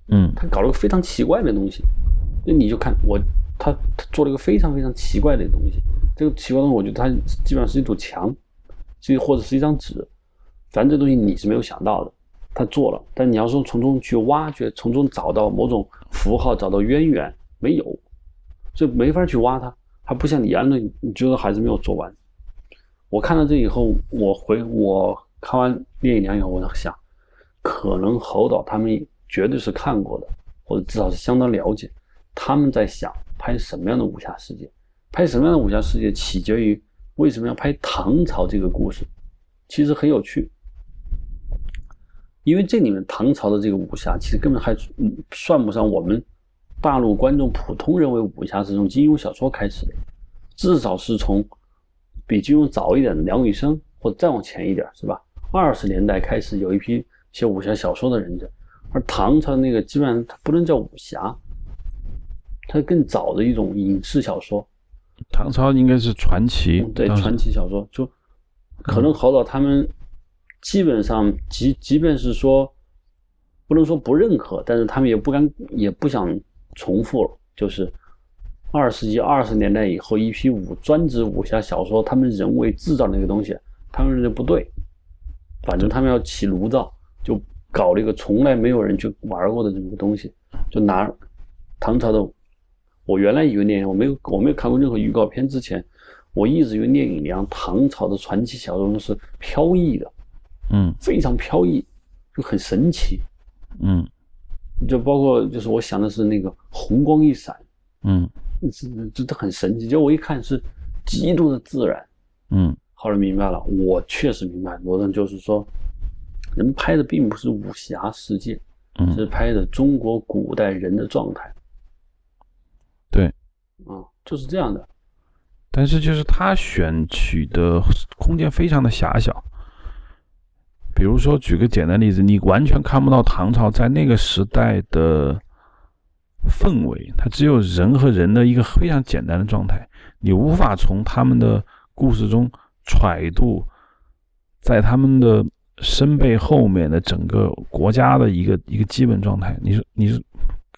嗯，他搞了个非常奇怪的东西，那你就看我，他他做了一个非常非常奇怪的东西。这个奇怪的东西，我觉得它基本上是一堵墙，就或者是一张纸，反正这东西你是没有想到的，他做了。但你要说从中去挖掘，从中找到某种符号，找到渊源，没有，所以没法去挖它。还不像李安的，你觉得还是没有做完。我看到这以后，我回我看完《烈影娘》以后，我在想，可能侯导他们。绝对是看过的，或者至少是相当了解。他们在想拍什么样的武侠世界？拍什么样的武侠世界，取决于为什么要拍唐朝这个故事。其实很有趣，因为这里面唐朝的这个武侠，其实根本还算不上我们大陆观众普通认为武侠是从金庸小说开始的，至少是从比金庸早一点的梁羽生，或者再往前一点，是吧？二十年代开始有一批写武侠小说的人者。而唐朝那个基本上它不能叫武侠，它更早的一种影视小说。唐朝应该是传奇，对传奇小说，就可能侯导他们基本上即即便是说不能说不认可，但是他们也不敢也不想重复了。就是二十世纪二十年代以后一批武专职武侠小说，他们人为制造那个东西，他们认为不对，反正他们要起炉灶就。搞了一个从来没有人去玩过的这么个东西，就拿唐朝的。我原来以为聂隐，我没有我没有看过任何预告片之前，我一直以为聂隐娘唐朝的传奇小说是飘逸的，嗯，非常飘逸，就很神奇，嗯，就包括就是我想的是那个红光一闪，嗯，这这很神奇。结果我一看是极度的自然，嗯，后来明白了，我确实明白，罗登就是说。人拍的并不是武侠世界，是拍的中国古代人的状态。对，啊，就是这样的。但是就是他选取的空间非常的狭小。比如说，举个简单例子，你完全看不到唐朝在那个时代的氛围，它只有人和人的一个非常简单的状态，你无法从他们的故事中揣度，在他们的。身背后面的整个国家的一个一个基本状态，你是你是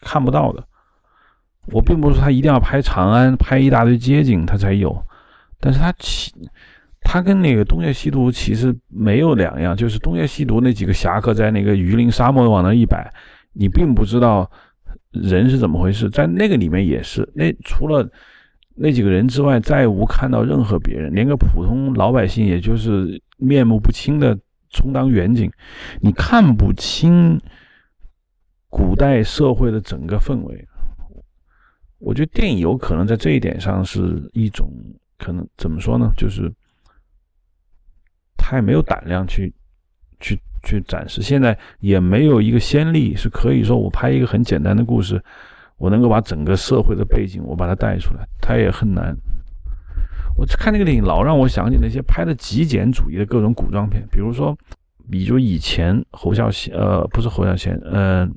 看不到的。我并不是说他一定要拍长安，拍一大堆街景他才有，但是他其他跟那个东邪西毒其实没有两样，就是东邪西毒那几个侠客在那个榆林沙漠往那一摆，你并不知道人是怎么回事，在那个里面也是，那除了那几个人之外，再无看到任何别人，连个普通老百姓，也就是面目不清的充当远景，你看不清古代社会的整个氛围。我觉得电影有可能在这一点上是一种可能，怎么说呢？就是他也没有胆量去去去展示，现在也没有一个先例是可以说我拍一个很简单的故事。我能够把整个社会的背景我把它带出来，它也很难。我看那个电影老让我想起那些拍的极简主义的各种古装片，比如说，比如以前侯孝贤，呃，不是侯孝贤，嗯，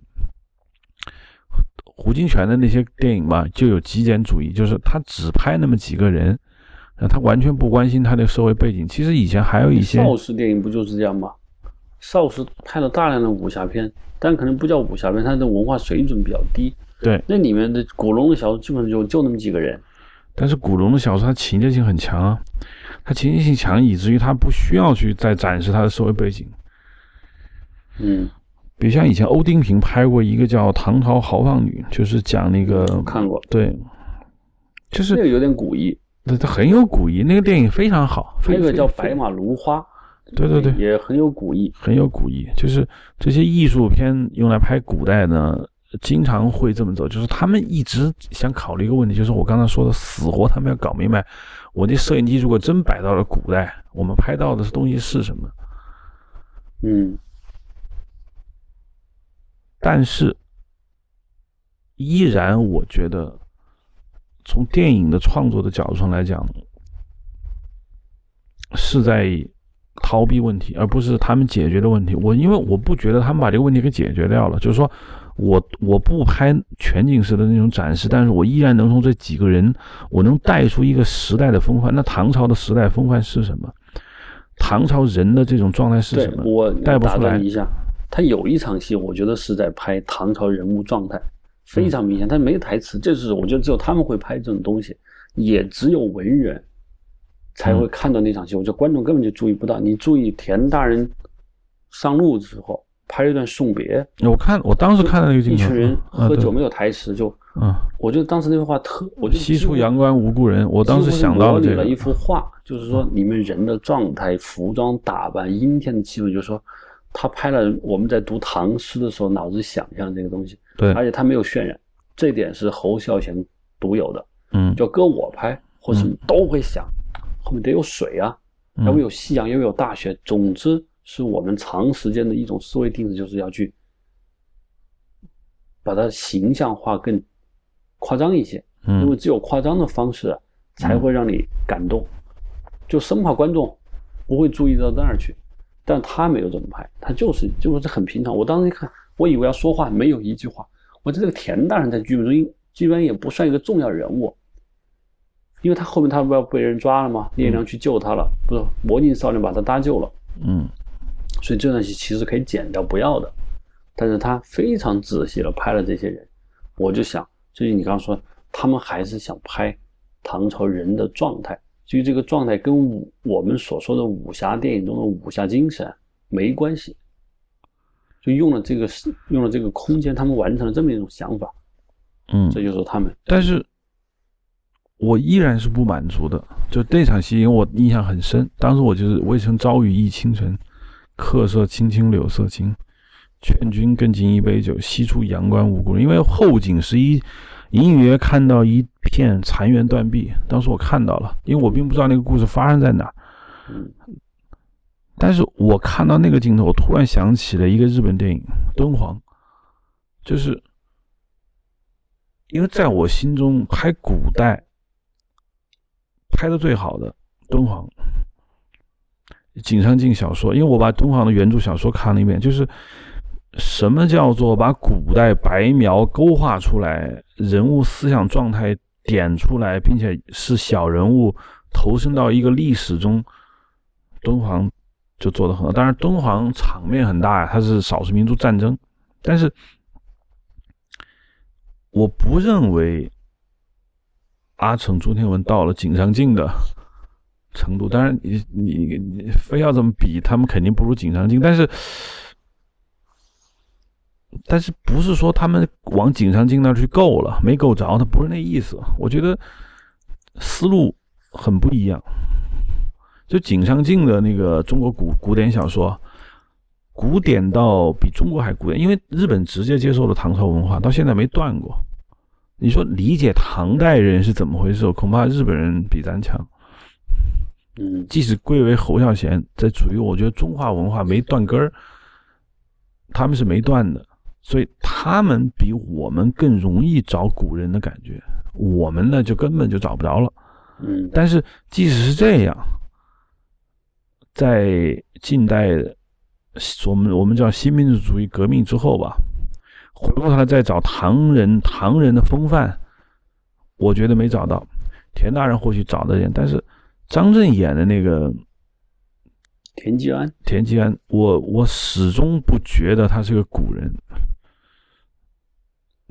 胡金铨的那些电影嘛，就有极简主义，就是他只拍那么几个人，他完全不关心他的社会背景。其实以前还有一些邵氏电影不就是这样吗？邵氏拍了大量的武侠片，但可能不叫武侠片，它的文化水准比较低。对，那里面的古龙的小说基本上就就那么几个人，但是古龙的小说它情节性很强啊，它情节性强以至于它不需要去再展示它的社会背景。嗯，比如像以前欧丁平拍过一个叫《唐朝豪放女》，就是讲那个看过，对，就是那个有点古意，对，它很有古意，那个电影非常好。还有个叫《白马芦花》，对对对，也很有古意，很有古意。就是这些艺术片用来拍古代呢。经常会这么走，就是他们一直想考虑一个问题，就是我刚才说的死活，他们要搞明白，我的摄影机如果真摆到了古代，我们拍到的东西是什么？嗯，但是依然，我觉得从电影的创作的角度上来讲，是在逃避问题，而不是他们解决的问题。我因为我不觉得他们把这个问题给解决掉了，就是说。我我不拍全景式的那种展示，但是我依然能从这几个人，我能带出一个时代的风范。那唐朝的时代风范是什么？唐朝人的这种状态是什么？我带不出来。一下，他有一场戏，我觉得是在拍唐朝人物状态，非常明显。他没台词，这是我觉得只有他们会拍这种东西，也只有文人才会看到那场戏。我觉得观众根本就注意不到。你注意田大人上路之后。拍了一段送别，我看我当时看到那个镜头，一群人喝酒没有台词，就嗯，我觉得当时那句话特，我就西出阳关无故人，我当时想到了这个一幅画，就是说你们人的状态、服装打扮、阴天的气氛，就是说他拍了我们在读唐诗的时候脑子想象这个东西，对，而且他没有渲染，这点是侯孝贤独有的，嗯，就搁我拍或什么都会想，后面得有水啊，要不有夕阳，要不有大雪，总之。是我们长时间的一种思维定式，就是要去把它形象化更夸张一些，因为只有夸张的方式才会让你感动，就生怕观众不会注意到那儿去。但他没有这么拍，他就是就是很平常。我当时一看，我以为要说话，没有一句话。我这个田大人在剧本中基本也不算一个重要人物，因为他后面他不要被人抓了吗？聂良去救他了，不是魔镜少年把他搭救了，嗯。所以这段戏其实可以剪掉不要的，但是他非常仔细的拍了这些人，我就想，就是你刚刚说，他们还是想拍唐朝人的状态，至于这个状态跟武我们所说的武侠电影中的武侠精神没关系，就用了这个用了这个空间，他们完成了这么一种想法，嗯，这就是他们。但是，我依然是不满足的，就那场戏，因为我印象很深，当时我就是“渭城朝雨浥轻尘”。客舍青青柳色新，劝君更尽一杯酒，西出阳关无故人。因为后景是一隐隐约约看到一片残垣断壁，当时我看到了，因为我并不知道那个故事发生在哪。但是我看到那个镜头，我突然想起了一个日本电影《敦煌》，就是因为在我心中拍古代拍的最好的敦煌。井上靖小说，因为我把敦煌的原著小说看了一遍，就是什么叫做把古代白描勾画出来，人物思想状态点出来，并且是小人物投身到一个历史中，敦煌就做的很好。当然，敦煌场面很大呀，它是少数民族战争，但是我不认为阿成、朱天文到了井上靖的。程度，当然你你你非要这么比，他们肯定不如井上镜，但是但是不是说他们往井上镜那儿去够了，没够着，他不是那意思。我觉得思路很不一样。就井上靖的那个中国古古典小说，古典到比中国还古典，因为日本直接接受了唐朝文化，到现在没断过。你说理解唐代人是怎么回事，恐怕日本人比咱强。嗯，即使归为侯孝贤，这处于我觉得中华文化没断根儿，他们是没断的，所以他们比我们更容易找古人的感觉，我们呢就根本就找不着了。嗯，但是即使是这样，在近代我们我们叫新民主主义革命之后吧，回过头来再找唐人唐人的风范，我觉得没找到。田大人或许找到点，但是。张震演的那个田季安，田季安，我我始终不觉得他是个古人，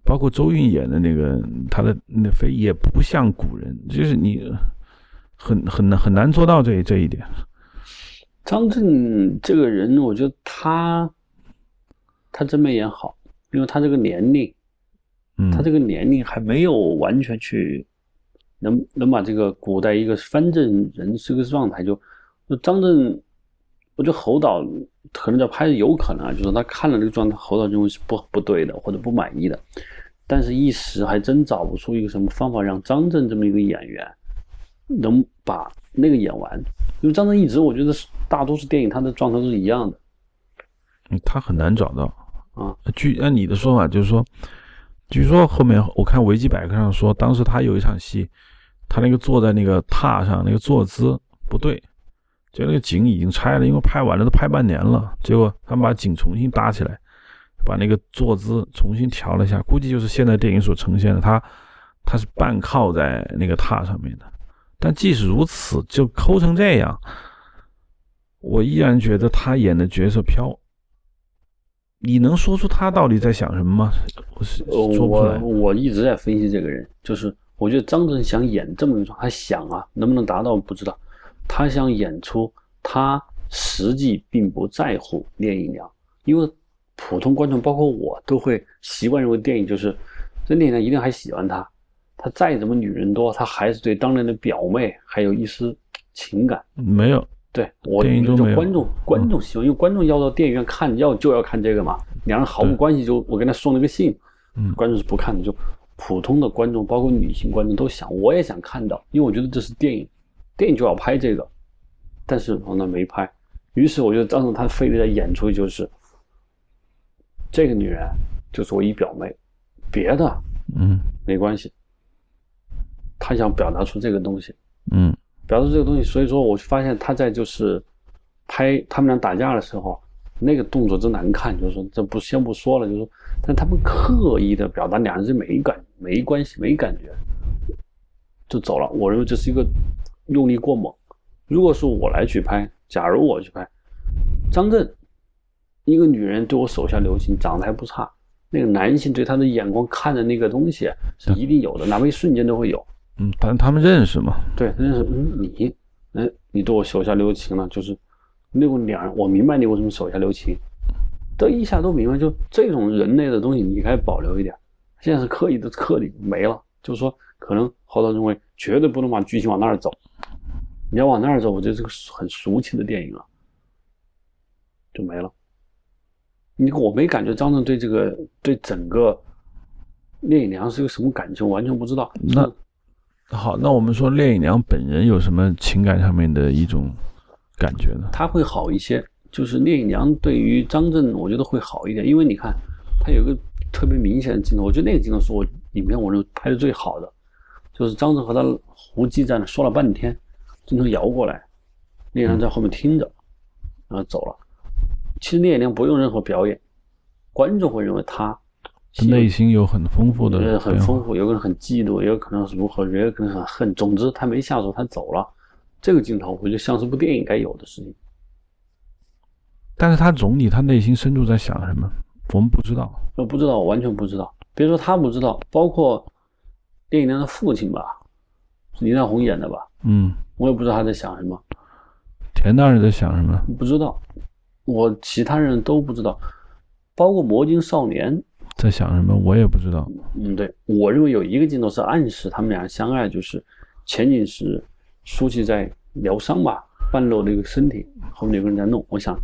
包括周韵演的那个他的那飞也不像古人，就是你很很难很难做到这这一点。张震这个人，我觉得他他真没演好，因为他这个年龄，嗯，他这个年龄还没有完全去。能能把这个古代一个藩镇人这个状态，就就张震，我觉得侯导可能在拍的有可能啊，就是他看了这个状态，侯导认为是不不对的或者不满意的，但是一时还真找不出一个什么方法让张震这么一个演员能把那个演完，因为张震一直我觉得大多数电影他的状态都是一样的，嗯他很难找到啊。据按你的说法，就是说，据说后面我看维基百科上说，当时他有一场戏。他那个坐在那个榻上，那个坐姿不对，就那个景已经拆了，因为拍完了都拍半年了。结果他们把景重新搭起来，把那个坐姿重新调了一下，估计就是现在电影所呈现的，他他是半靠在那个榻上面的。但即使如此，就抠成这样，我依然觉得他演的角色飘。你能说出他到底在想什么吗？我是说不出来。我一直在分析这个人，就是。我觉得张震想演这么一种，他想啊，能不能达到不知道。他想演出他实际并不在乎聂隐娘，因为普通观众包括我都会习惯认为电影就是这聂隐娘一定还喜欢他，他再怎么女人多，他还是对当年的表妹还有一丝情感。没有，对我电影中观众观众喜欢，因为观众要到电影院看要就要看这个嘛，两人毫无关系，就我给他送了个信，嗯，观众是不看的就。普通的观众，包括女性观众都想，我也想看到，因为我觉得这是电影，电影就要拍这个，但是我那没拍，于是我觉得张震他非得在演出就是这个女人就是我一表妹，别的嗯没关系，他想表达出这个东西，嗯，表达出这个东西，所以说我发现他在就是拍他们俩打架的时候。那个动作真难看，就是说这不先不说了，就是说，但他们刻意的表达两人是没感、没关系、没感觉，就走了。我认为这是一个用力过猛。如果是我来去拍，假如我去拍张震，一个女人对我手下留情，长得还不差，那个男性对她的眼光看的那个东西是一定有的，哪怕一瞬间都会有。嗯，但他们认识吗？对，认识。嗯，你，嗯，你对我手下留情了，就是。那个两人，我明白你为什么手下留情，都一下都明白。就这种人类的东西，你该保留一点。现在是刻意的刻意没了，就是说，可能侯导认为绝对不能把剧情往那儿走。你要往那儿走，我觉得这个很俗气的电影了，就没了。你我没感觉张震对这个对整个聂隐娘是个什么感情，完全不知道。那好，那我们说聂隐娘本人有什么情感上面的一种？感觉呢？他会好一些，就是聂隐娘对于张震，我觉得会好一点，因为你看，他有一个特别明显的镜头，我觉得那个镜头是我里面我认为拍的最好的，就是张震和他胡姬在那说了半天，镜头摇过来，聂隐娘在后面听着，然后走了。其实聂隐娘不用任何表演，观众会认为他内心有很丰富的，很丰富，有可能很嫉妒，也有可能是如何，也有可能很恨。总之，他没下手，他走了。这个镜头，我觉得像是部电影该有的事情。但是他总理，他内心深处在想什么，我们不知道。我不知道，完全不知道。别说他不知道，包括电影里的父亲吧，是林大红演的吧？嗯，我也不知道他在想什么。田大人在想什么？不知道。我其他人都不知道，包括魔晶少年在想什么，我也不知道。嗯，对，我认为有一个镜头是暗示他们俩相爱，就是。前景是舒淇在疗伤吧，半露那个身体，后面有个人在弄。我想，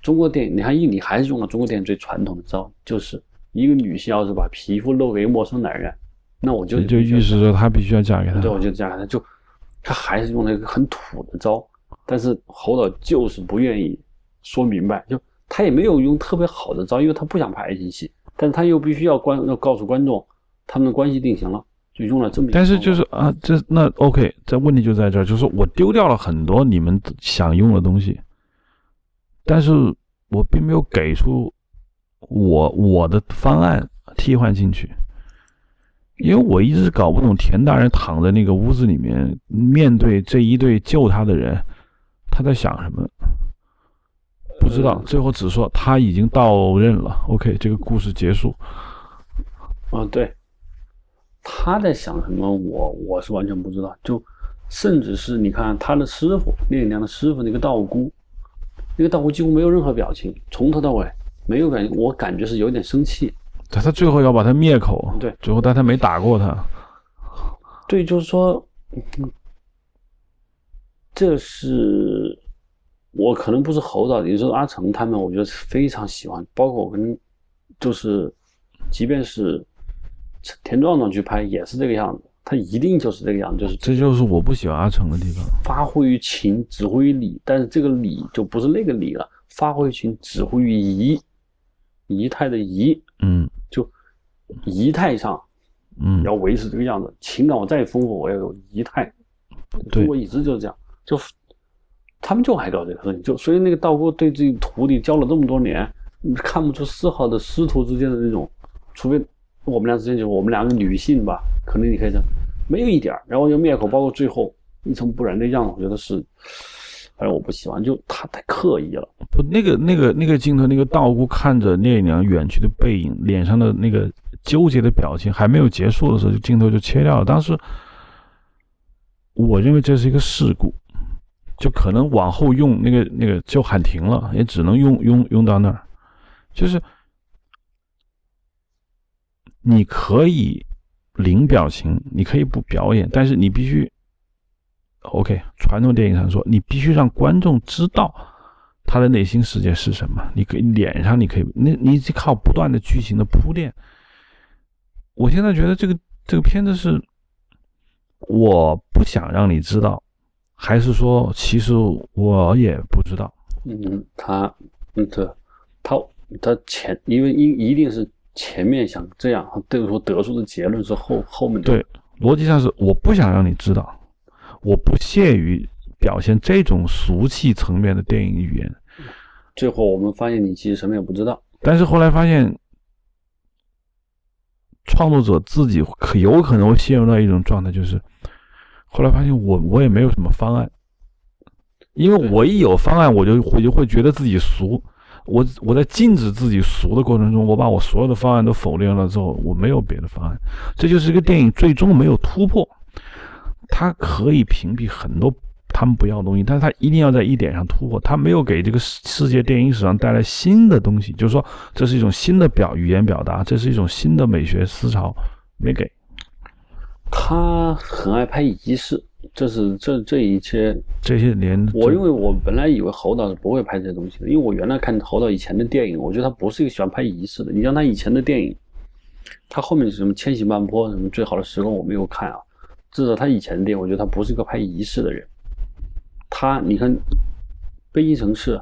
中国电影，你看印尼还是用了中国电影最传统的招，就是一个女性要是把皮肤露给陌生男人，那我就就预示着她必须要嫁给他。对，我就嫁给他，就他还是用了一个很土的招，但是侯导就是不愿意说明白，就他也没有用特别好的招，因为他不想拍爱情戏，但是他又必须要观要告诉观众他们的关系定型了。就用了这么，但是就是啊，这那 OK，这问题就在这儿，就是我丢掉了很多你们想用的东西，但是我并没有给出我我的方案替换进去，因为我一直搞不懂田大人躺在那个屋子里面，面对这一对救他的人，他在想什么，不知道，最后只说他已经到任了，OK，这个故事结束。啊，对。他在想什么？我我是完全不知道。就甚至是你看他的师傅聂隐娘的师傅那个道姑，那个道姑几乎没有任何表情，从头到尾没有感觉。我感觉是有点生气。他他最后要把他灭口。对，最后但他没打过他。对，就是说，这是我可能不是侯导，也就是阿成他们，我觉得非常喜欢。包括我跟就是，即便是。田壮壮去拍也是这个样子，他一定就是这个样子，就是这就是我不喜欢阿成的地方。发挥于情，指挥于理，但是这个理就不是那个理了。发挥于情，指挥于仪，仪态的仪，嗯，就仪态上，嗯，要维持这个样子。情感我再丰富，我要有仪态。中国一直就是这样，就他们就爱搞这个事情，就所以那个道姑对自己徒弟教了这么多年，看不出丝毫的师徒之间的那种，除非。我们俩之间就是我们两个女性吧，可能你可以讲没有一点然后又灭口，包括最后一尘不染的样子，我觉得是，反正我不喜欢，就他太刻意了。不，那个那个那个镜头，那个道姑看着聂隐娘远去的背影，脸上的那个纠结的表情还没有结束的时候，就镜头就切掉了。当时我认为这是一个事故，就可能往后用那个那个就喊停了，也只能用用用到那儿，就是。你可以零表情，你可以不表演，但是你必须，OK。传统电影上说，你必须让观众知道他的内心世界是什么。你可以脸上，你可以，那你靠不断的剧情的铺垫。我现在觉得这个这个片子是我不想让你知道，还是说其实我也不知道？嗯，他，嗯，对，他他前，因为一一定是。前面想这样，对于说得出的结论是后后面的。对，逻辑上是我不想让你知道，我不屑于表现这种俗气层面的电影语言。最后我们发现你其实什么也不知道。但是后来发现，创作者自己可有可能会陷入到一种状态，就是后来发现我我也没有什么方案，因为我一有方案，我就我就会觉得自己俗。我我在禁止自己俗的过程中，我把我所有的方案都否定了之后，我没有别的方案。这就是一个电影最终没有突破。它可以屏蔽很多他们不要的东西，但是它一定要在一点上突破。它没有给这个世界电影史上带来新的东西，就是说这是一种新的表语言表达，这是一种新的美学思潮，没给。他很爱拍仪式。这是这这一切这些年，我认为我本来以为侯导是不会拍这些东西的，因为我原来看侯导以前的电影，我觉得他不是一个喜欢拍仪式的。你像他以前的电影，他后面是什么《千禧慢坡》什么《最好的时光》，我没有看啊。至少他以前的电影，我觉得他不是一个拍仪式的人。他你看《悲情城市》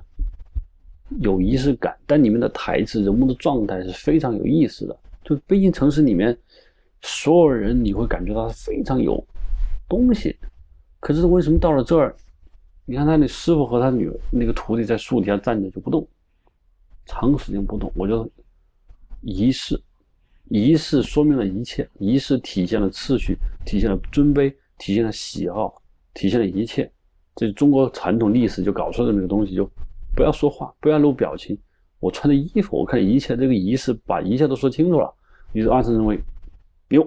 有仪式感，但里面的台词、人物的状态是非常有意思的。就《悲情城市》里面所有人，你会感觉到非常有东西。可是为什么到了这儿，你看他那师傅和他女那个徒弟在树底下站着就不动，长时间不动。我觉得仪式，仪式说明了一切，仪式体现了次序，体现了尊卑，体现了喜好，体现了一切。这中国传统历史就搞出来的那个东西，就不要说话，不要露表情。我穿的衣服，我看一切这个仪式把一切都说清楚了。于是阿成认为，哟，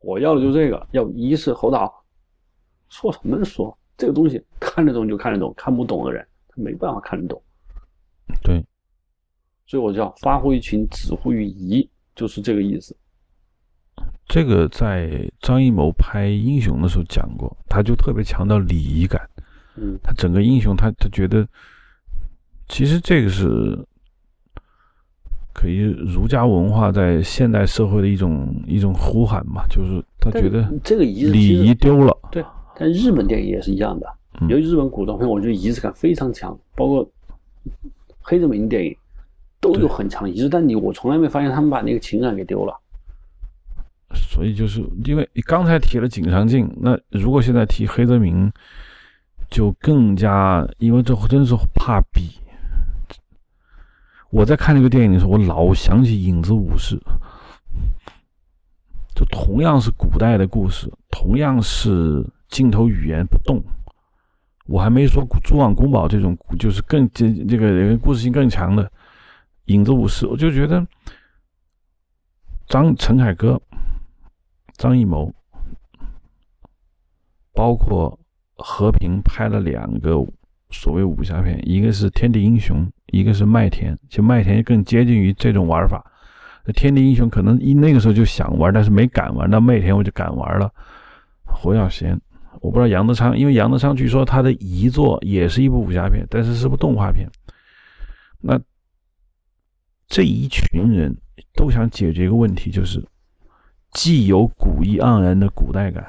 我要的就是这个，要仪式侯导。说什么说？这个东西看得懂就看得懂，看不懂的人他没办法看得懂。对，所以我叫发挥群，指挥于仪，就是这个意思。这个在张艺谋拍英雄的时候讲过，他就特别强调礼仪感。嗯，他整个英雄，他他觉得，其实这个是可以儒家文化在现代社会的一种一种呼喊嘛，就是他觉得这个仪式礼仪丢了。对，但日本电影也是一样的，嗯尤其日本古装片，我觉得仪式感非常强，包括黑泽明电影都有很强的仪式，但你我从来没发现他们把那个情感给丢了。所以就是因为你刚才提了井上镜，那如果现在提黑泽明，就更加，因为这真是怕比。我在看这个电影的时候，我老想起《影子武士》，就同样是古代的故事，同样是镜头语言不动。我还没说蛛网宫保这种，就是更这这个故事性更强的《影子武士》，我就觉得张陈凯歌。张艺谋，包括和平拍了两个所谓武侠片，一个是《天地英雄》，一个是《麦田》。其实《麦田》更接近于这种玩法。《天地英雄》可能一那个时候就想玩，但是没敢玩。到《麦田》我就敢玩了。侯耀贤，我不知道杨德昌，因为杨德昌据说他的遗作也是一部武侠片，但是是部动画片。那这一群人都想解决一个问题，就是。既有古意盎然的古代感，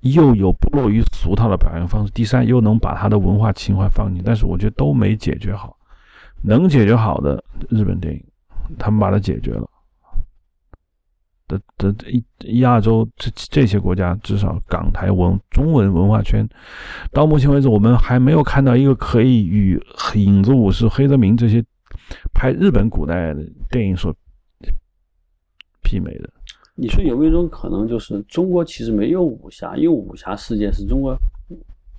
又有不落于俗套的表现方式。第三，又能把他的文化情怀放进，但是我觉得都没解决好。能解决好的日本电影，他们把它解决了。的的亚洲这这些国家，至少港台文中文文化圈，到目前为止，我们还没有看到一个可以与影子武士、黑泽明这些拍日本古代的电影所媲美的。你说有没有一种可能，就是中国其实没有武侠，因为武侠世界是中国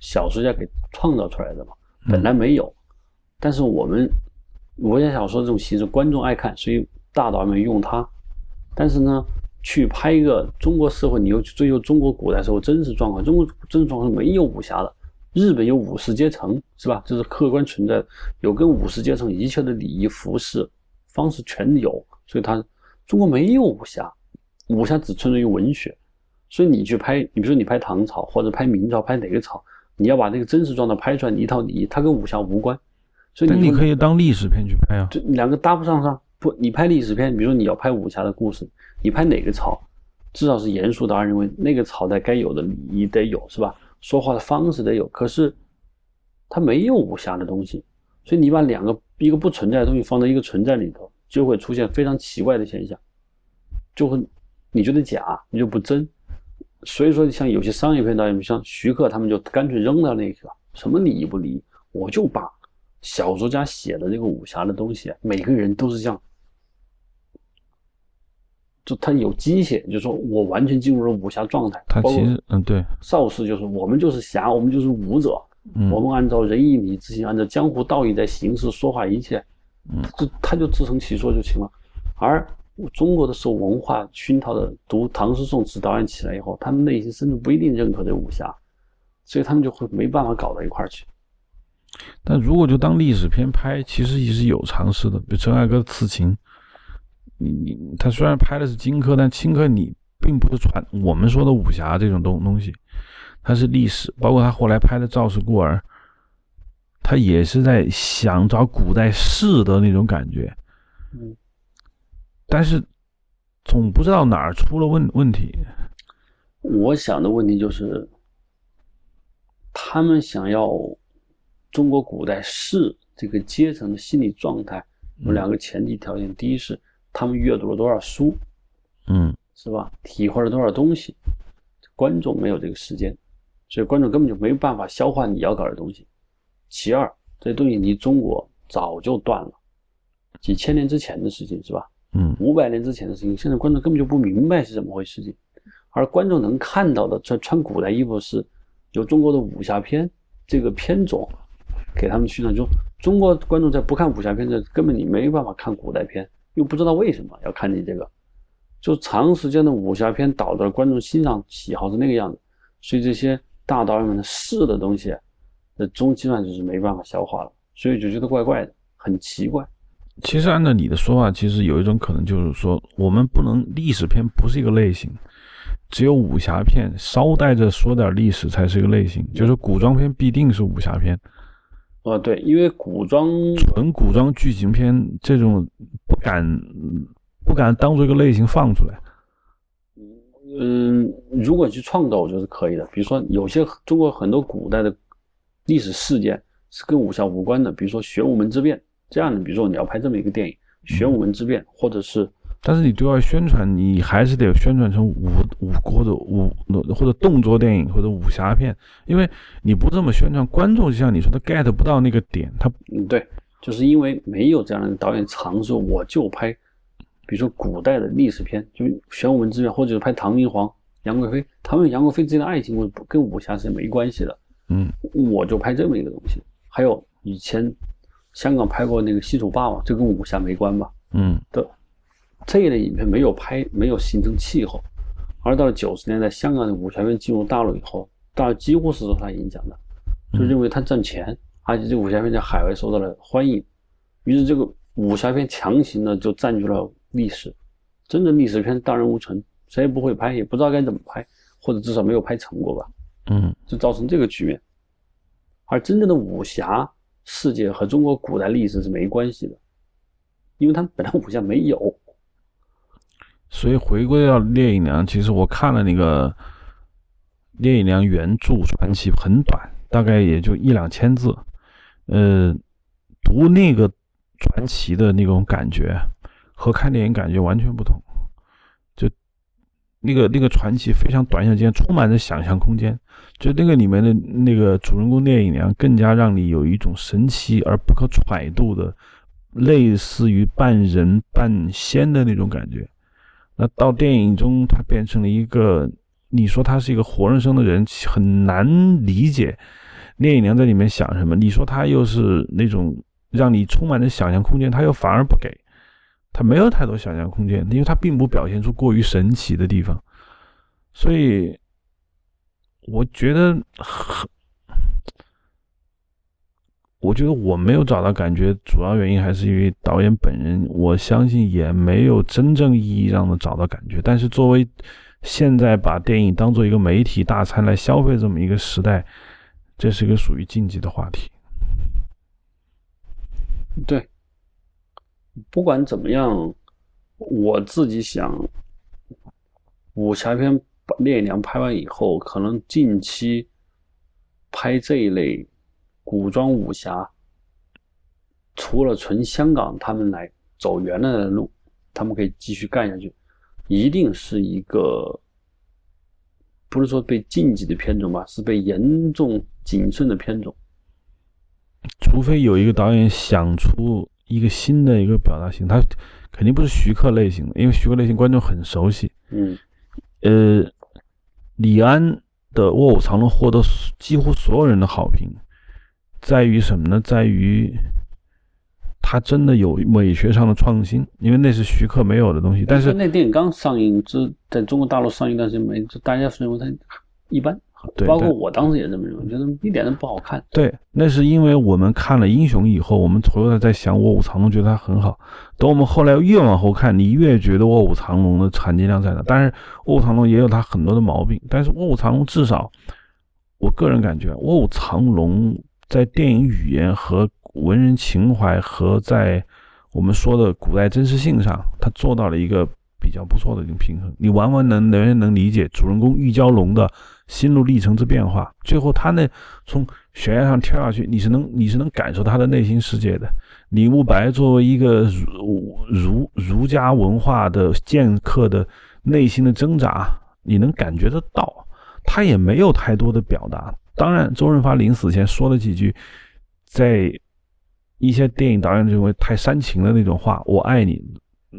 小说家给创造出来的嘛，本来没有。但是我们武侠小说这种形式，观众爱看，所以大导演用它。但是呢，去拍一个中国社会，你又去追求中国古代社会真实状况，中国真实状况是没有武侠的。日本有武士阶层，是吧？这是客观存在，有跟武士阶层一切的礼仪服饰方式全有，所以他中国没有武侠。武侠只存在于文学，所以你去拍，你比如说你拍唐朝或者拍明朝，拍哪个朝，你要把那个真实状态拍出来，你一套礼仪，它跟武侠无关。所以你可以当历史片去拍啊，这两个搭不上上。不，你拍历史片，比如说你要拍武侠的故事，你拍哪个朝，至少是严肃导演认为那个朝代该有的礼仪得有，是吧？说话的方式得有。可是它没有武侠的东西，所以你把两个一个不存在的东西放在一个存在里头，就会出现非常奇怪的现象，就会。你觉得假，你就不真，所以说像有些商业片导演，像徐克他们就干脆扔掉那个什么礼不礼，我就把小说家写的这个武侠的东西，每个人都是这样，就他有机械，就说我完全进入了武侠状态。他其实嗯对，邵氏就是我们就是侠，我们就是武者，嗯、我们按照仁义礼智信，按照江湖道义在行事说话一切，嗯，就他就自成其说就行了，而。中国的受文化熏陶的读唐诗宋词导演起来以后，他们内心深处不一定认可这武侠，所以他们就会没办法搞到一块儿去。但如果就当历史片拍，其实也是有尝试的。比如陈凯歌的《刺秦》，你你他虽然拍的是荆轲，但荆轲你并不是传我们说的武侠这种东东西，它是历史。包括他后来拍的《赵氏孤儿》，他也是在想找古代士的那种感觉。嗯。但是总不知道哪儿出了问问题。我想的问题就是，他们想要中国古代士这个阶层的心理状态有两个前提条件：第一是他们阅读了多少书，嗯，是吧？体会了多少东西。观众没有这个时间，所以观众根本就没办法消化你要搞的东西。其二，这东西离中国早就断了，几千年之前的事情，是吧？嗯，五百年之前的事情，现在观众根本就不明白是怎么回事情，而观众能看到的穿穿古代衣服是，由中国的武侠片这个片种给他们宣传，就中国观众在不看武侠片的，根本你没办法看古代片，又不知道为什么要看你这个，就长时间的武侠片导致观众欣赏喜好是那个样子，所以这些大导演们的试的东西，那中基本上就是没办法消化了，所以就觉得怪怪的，很奇怪。其实按照你的说法，其实有一种可能就是说，我们不能历史片不是一个类型，只有武侠片捎带着说点历史才是一个类型，就是古装片必定是武侠片。哦，对，因为古装纯古装剧情片这种不敢不敢当做一个类型放出来。嗯，如果去创造，我觉得是可以的。比如说，有些中国很多古代的历史事件是跟武侠无关的，比如说玄武门之变。这样的，比如说你要拍这么一个电影《玄武门之变》，或者是，但是你对外宣传，你还是得宣传成武武或者武或者动作电影或者武侠片，因为你不这么宣传，观众就像你说的 get 不到那个点。他嗯，对，就是因为没有这样的导演尝试，我就拍，比如说古代的历史片，就《玄武门之变》，或者是拍唐明皇、杨贵妃，他们杨贵妃之间的爱情，故事跟武侠是没关系的。嗯，我就拍这么一个东西。还有以前。香港拍过那个《西楚霸王》，这跟武侠没关吧？嗯，的这一类影片没有拍，没有形成气候。而到了九十年代，香港的武侠片进入大陆以后，大陆几乎是受它影响的，就认为它赚钱，而且这武侠片在海外受到了欢迎，于是这个武侠片强行的就占据了历史。真正历史片荡然无存，谁也不会拍，也不知道该怎么拍，或者至少没有拍成过吧？嗯，就造成这个局面。而真正的武侠。世界和中国古代历史是没关系的，因为他们本来武侠没有。所以回归到聂隐娘，其实我看了那个聂隐娘原著传奇，很短，大概也就一两千字。呃，读那个传奇的那种感觉和看电影感觉完全不同。就那个那个传奇非常短小精充满着想象空间。就那个里面的那个主人公聂隐娘，更加让你有一种神奇而不可揣度的，类似于半人半仙的那种感觉。那到电影中，他变成了一个，你说他是一个活生生的人，很难理解聂隐娘在里面想什么。你说他又是那种让你充满着想象空间，他又反而不给。他没有太多想象空间，因为他并不表现出过于神奇的地方，所以我觉得很，我觉得我没有找到感觉，主要原因还是因为导演本人，我相信也没有真正意义上的找到感觉。但是作为现在把电影当做一个媒体大餐来消费这么一个时代，这是一个属于禁忌的话题。对。不管怎么样，我自己想，武侠片把聂隐娘拍完以后，可能近期拍这一类古装武侠，除了纯香港他们来走原来的路，他们可以继续干下去，一定是一个不是说被禁忌的片种吧，是被严重谨慎的片种，除非有一个导演想出。一个新的一个表达型，他肯定不是徐克类型的，因为徐克类型观众很熟悉。嗯，呃，李安的《卧虎藏龙》获得几乎所有人的好评，在于什么呢？在于他真的有美学上的创新，因为那是徐克没有的东西。但是那电影刚上映，之在中国大陆上映段时间没，大家认为它一般。包括我当时也这么认为，觉得一点都不好看。对，那是因为我们看了《英雄》以后，我们回头在想《卧虎藏龙》，觉得它很好。等我们后来越往后看，你越觉得《卧虎藏龙》的含金量在哪。但是《卧虎藏龙》也有它很多的毛病。但是《卧虎藏龙》至少，我个人感觉，《卧虎藏龙》在电影语言和文人情怀和在我们说的古代真实性上，他做到了一个比较不错的一个平衡。你完完能能能理解主人公玉娇龙的。心路历程之变化，最后他那从悬崖上跳下去，你是能你是能感受他的内心世界的。李慕白作为一个儒儒儒家文化的剑客的内心的挣扎，你能感觉得到。他也没有太多的表达。当然，周润发临死前说了几句，在一些电影导演认为太煽情的那种话，“我爱你”，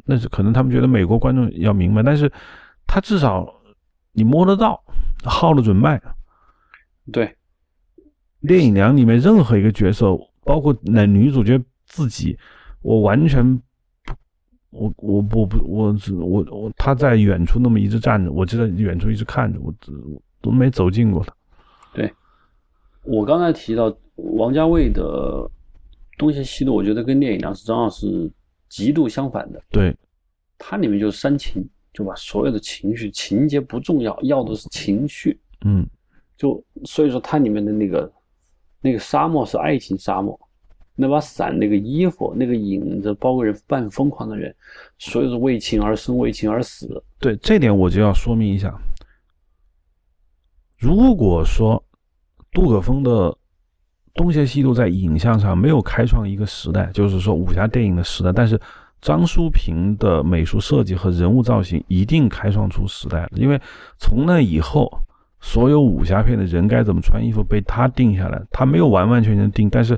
那是可能他们觉得美国观众要明白，但是他至少你摸得到。号了准脉，对，《电影娘》里面任何一个角色，包括男女主角自己，我完全，我我我不我只我我他在远处那么一直站着，我就在远处一直看着，我我都没走近过他。对，我刚才提到王家卫的东邪西毒，我觉得跟聂隐娘是正好是极度相反的。对，它里面就是煽情，就把所有的情绪情节不重要，要的是情绪。嗯，就所以说它里面的那个那个沙漠是爱情沙漠，那把伞那个衣服那个影子，包括人半疯狂的人，所有是为情而生，为情而死。对，这点我就要说明一下。如果说杜可风的《东邪西毒》在影像上没有开创一个时代，就是说武侠电影的时代，但是张淑平的美术设计和人物造型一定开创出时代了。因为从那以后，所有武侠片的人该怎么穿衣服被他定下来，他没有完完全全定，但是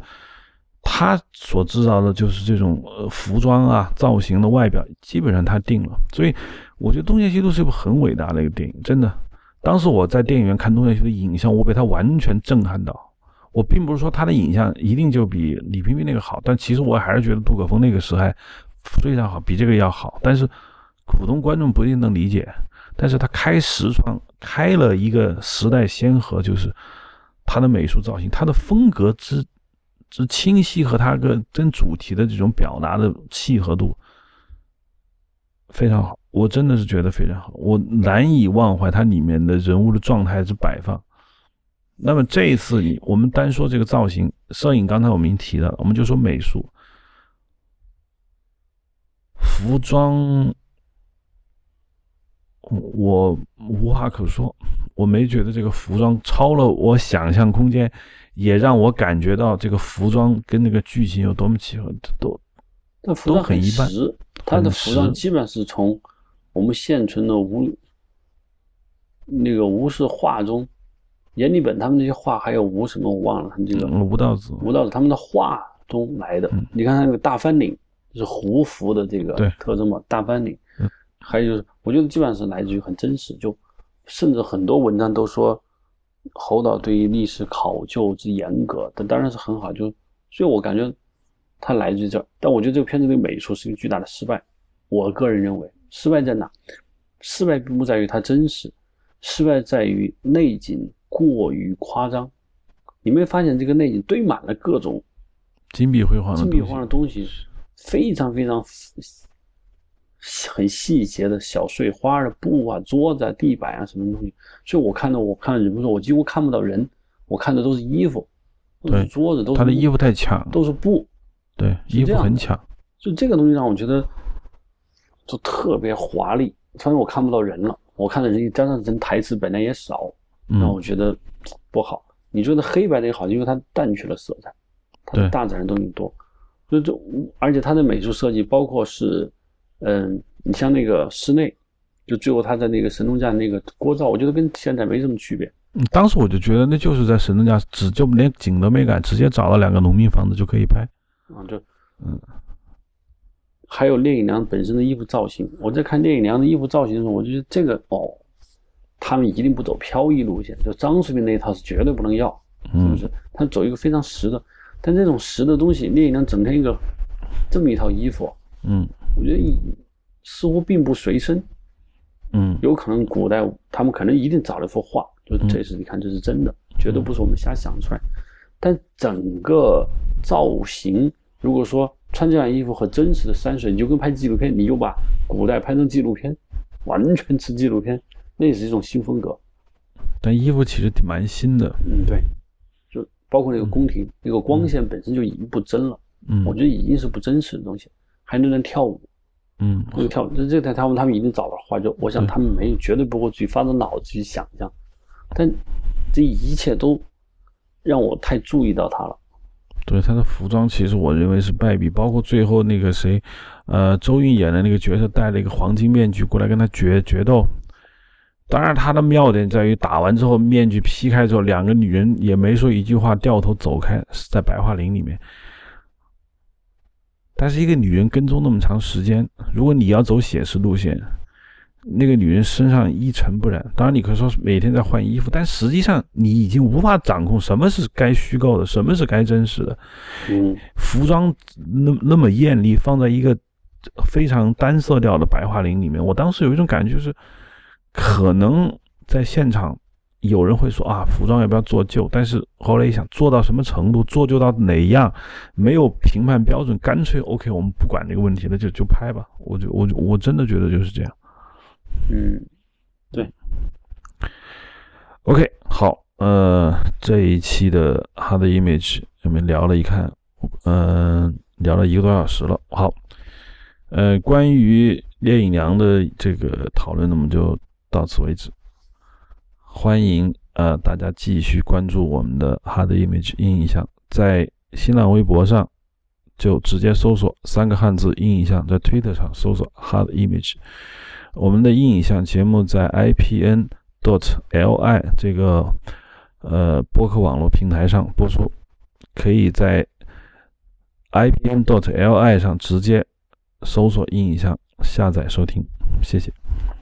他所制造的就是这种呃服装啊、造型的外表，基本上他定了。所以我觉得《东邪西毒》是一部很伟大的一个电影，真的。当时我在电影院看《东邪西》的影像，我被他完全震撼到。我并不是说他的影像一定就比李冰冰那个好，但其实我还是觉得杜可风那个时代非常好，比这个要好。但是普通观众不一定能理解。但是他开实创，开了一个时代先河，就是他的美术造型，他的风格之之清晰和他个跟主题的这种表达的契合度非常好。我真的是觉得非常好，我难以忘怀它里面的人物的状态之摆放。那么这一次，我们单说这个造型、摄影，刚才我们已经提到了，我们就说美术、服装，我无话可说。我没觉得这个服装超了我想象空间，也让我感觉到这个服装跟那个剧情有多么契合，都都很一般。他的服装基本是从。我们现存的吴那个吴氏画中，阎立本他们那些画，还有吴什么我忘了，他们这个吴道子，吴道子他们的画中来的。你看他那个大翻领，是胡服的这个特征嘛？大翻领，还有就是，我觉得基本上是来自于很真实，就甚至很多文章都说侯导对于历史考究之严格，但当然是很好。就所以我感觉他来自于这儿，但我觉得这个片子对美术是一个巨大的失败。我个人认为。失败在哪？失败并不在于它真实，失败在于内景过于夸张。你没发现这个内景堆满了各种金碧辉煌、金碧辉煌的东西，非常非常很细节的小碎花的布啊、桌子、啊、地板啊什么东西。所以我看到，我看到人不说，我几乎看不到人，我看的都是衣服，都是桌子，都是他的衣服太抢，都是布，对，衣服很抢。就这个东西让我觉得。就特别华丽，反正我看不到人了。我看的人加上人台词本来也少，让我觉得不好。你说的黑白的也好，因为它淡去了色彩，它大自然东西多。所以就而且它的美术设计，包括是，嗯，你像那个室内，就最后他在那个神农架那个锅灶，我觉得跟现在没什么区别。嗯，当时我就觉得那就是在神农架，只就连景都没改，直接找了两个农民房子就可以拍。啊，就嗯。还有聂隐娘本身的衣服造型，我在看聂隐娘的衣服造型的时候，我就觉得这个哦，他们一定不走飘逸路线，就张淑平那一套是绝对不能要，是不是？他走一个非常实的，但这种实的东西，聂隐娘整天一个这么一套衣服，嗯，我觉得似乎并不随身，嗯，有可能古代他们可能一定找了一幅画，就这是你看这是真的，绝对不是我们瞎想出来，但整个造型，如果说。穿这样衣服和真实的山水，你就跟拍纪录片，你就把古代拍成纪录片，完全吃纪录片，那也是一种新风格。但衣服其实挺蛮新的，嗯，对，就包括那个宫廷，那个光线本身就已经不真了，嗯，我觉得已经是不真实的东西，还能人跳舞，嗯，那个跳，这这台他们他们一定找了画，就我想他们没有，绝对不会去发着脑子去想象，但这一切都让我太注意到他了。对他的服装，其实我认为是败笔，包括最后那个谁，呃，周韵演的那个角色戴了一个黄金面具过来跟他决决斗。当然，他的妙点在于打完之后面具劈开之后，两个女人也没说一句话，掉头走开，是在白桦林里面。但是一个女人跟踪那么长时间，如果你要走写实路线。那个女人身上一尘不染，当然你可以说每天在换衣服，但实际上你已经无法掌控什么是该虚构的，什么是该真实的。嗯，服装那那么艳丽，放在一个非常单色调的白桦林里面，我当时有一种感觉，就是可能在现场有人会说啊，服装要不要做旧？但是后来一想，做到什么程度，做旧到哪样，没有评判标准，干脆 OK，我们不管这个问题了，就就拍吧。我就我我真的觉得就是这样。嗯，对。OK，好，呃，这一期的 Hard Image 我们聊了一看，嗯，聊了一个多小时了。好，呃，关于聂隐娘的这个讨论，那么就到此为止。欢迎呃大家继续关注我们的 Hard Image 硬影像，在新浪微博上就直接搜索三个汉字硬影像，在 Twitter 上搜索 Hard Image。我们的音影像节目在 IPN。dot li 这个呃播客网络平台上播出，可以在 IPN dot li 上直接搜索音影像下载收听，谢谢。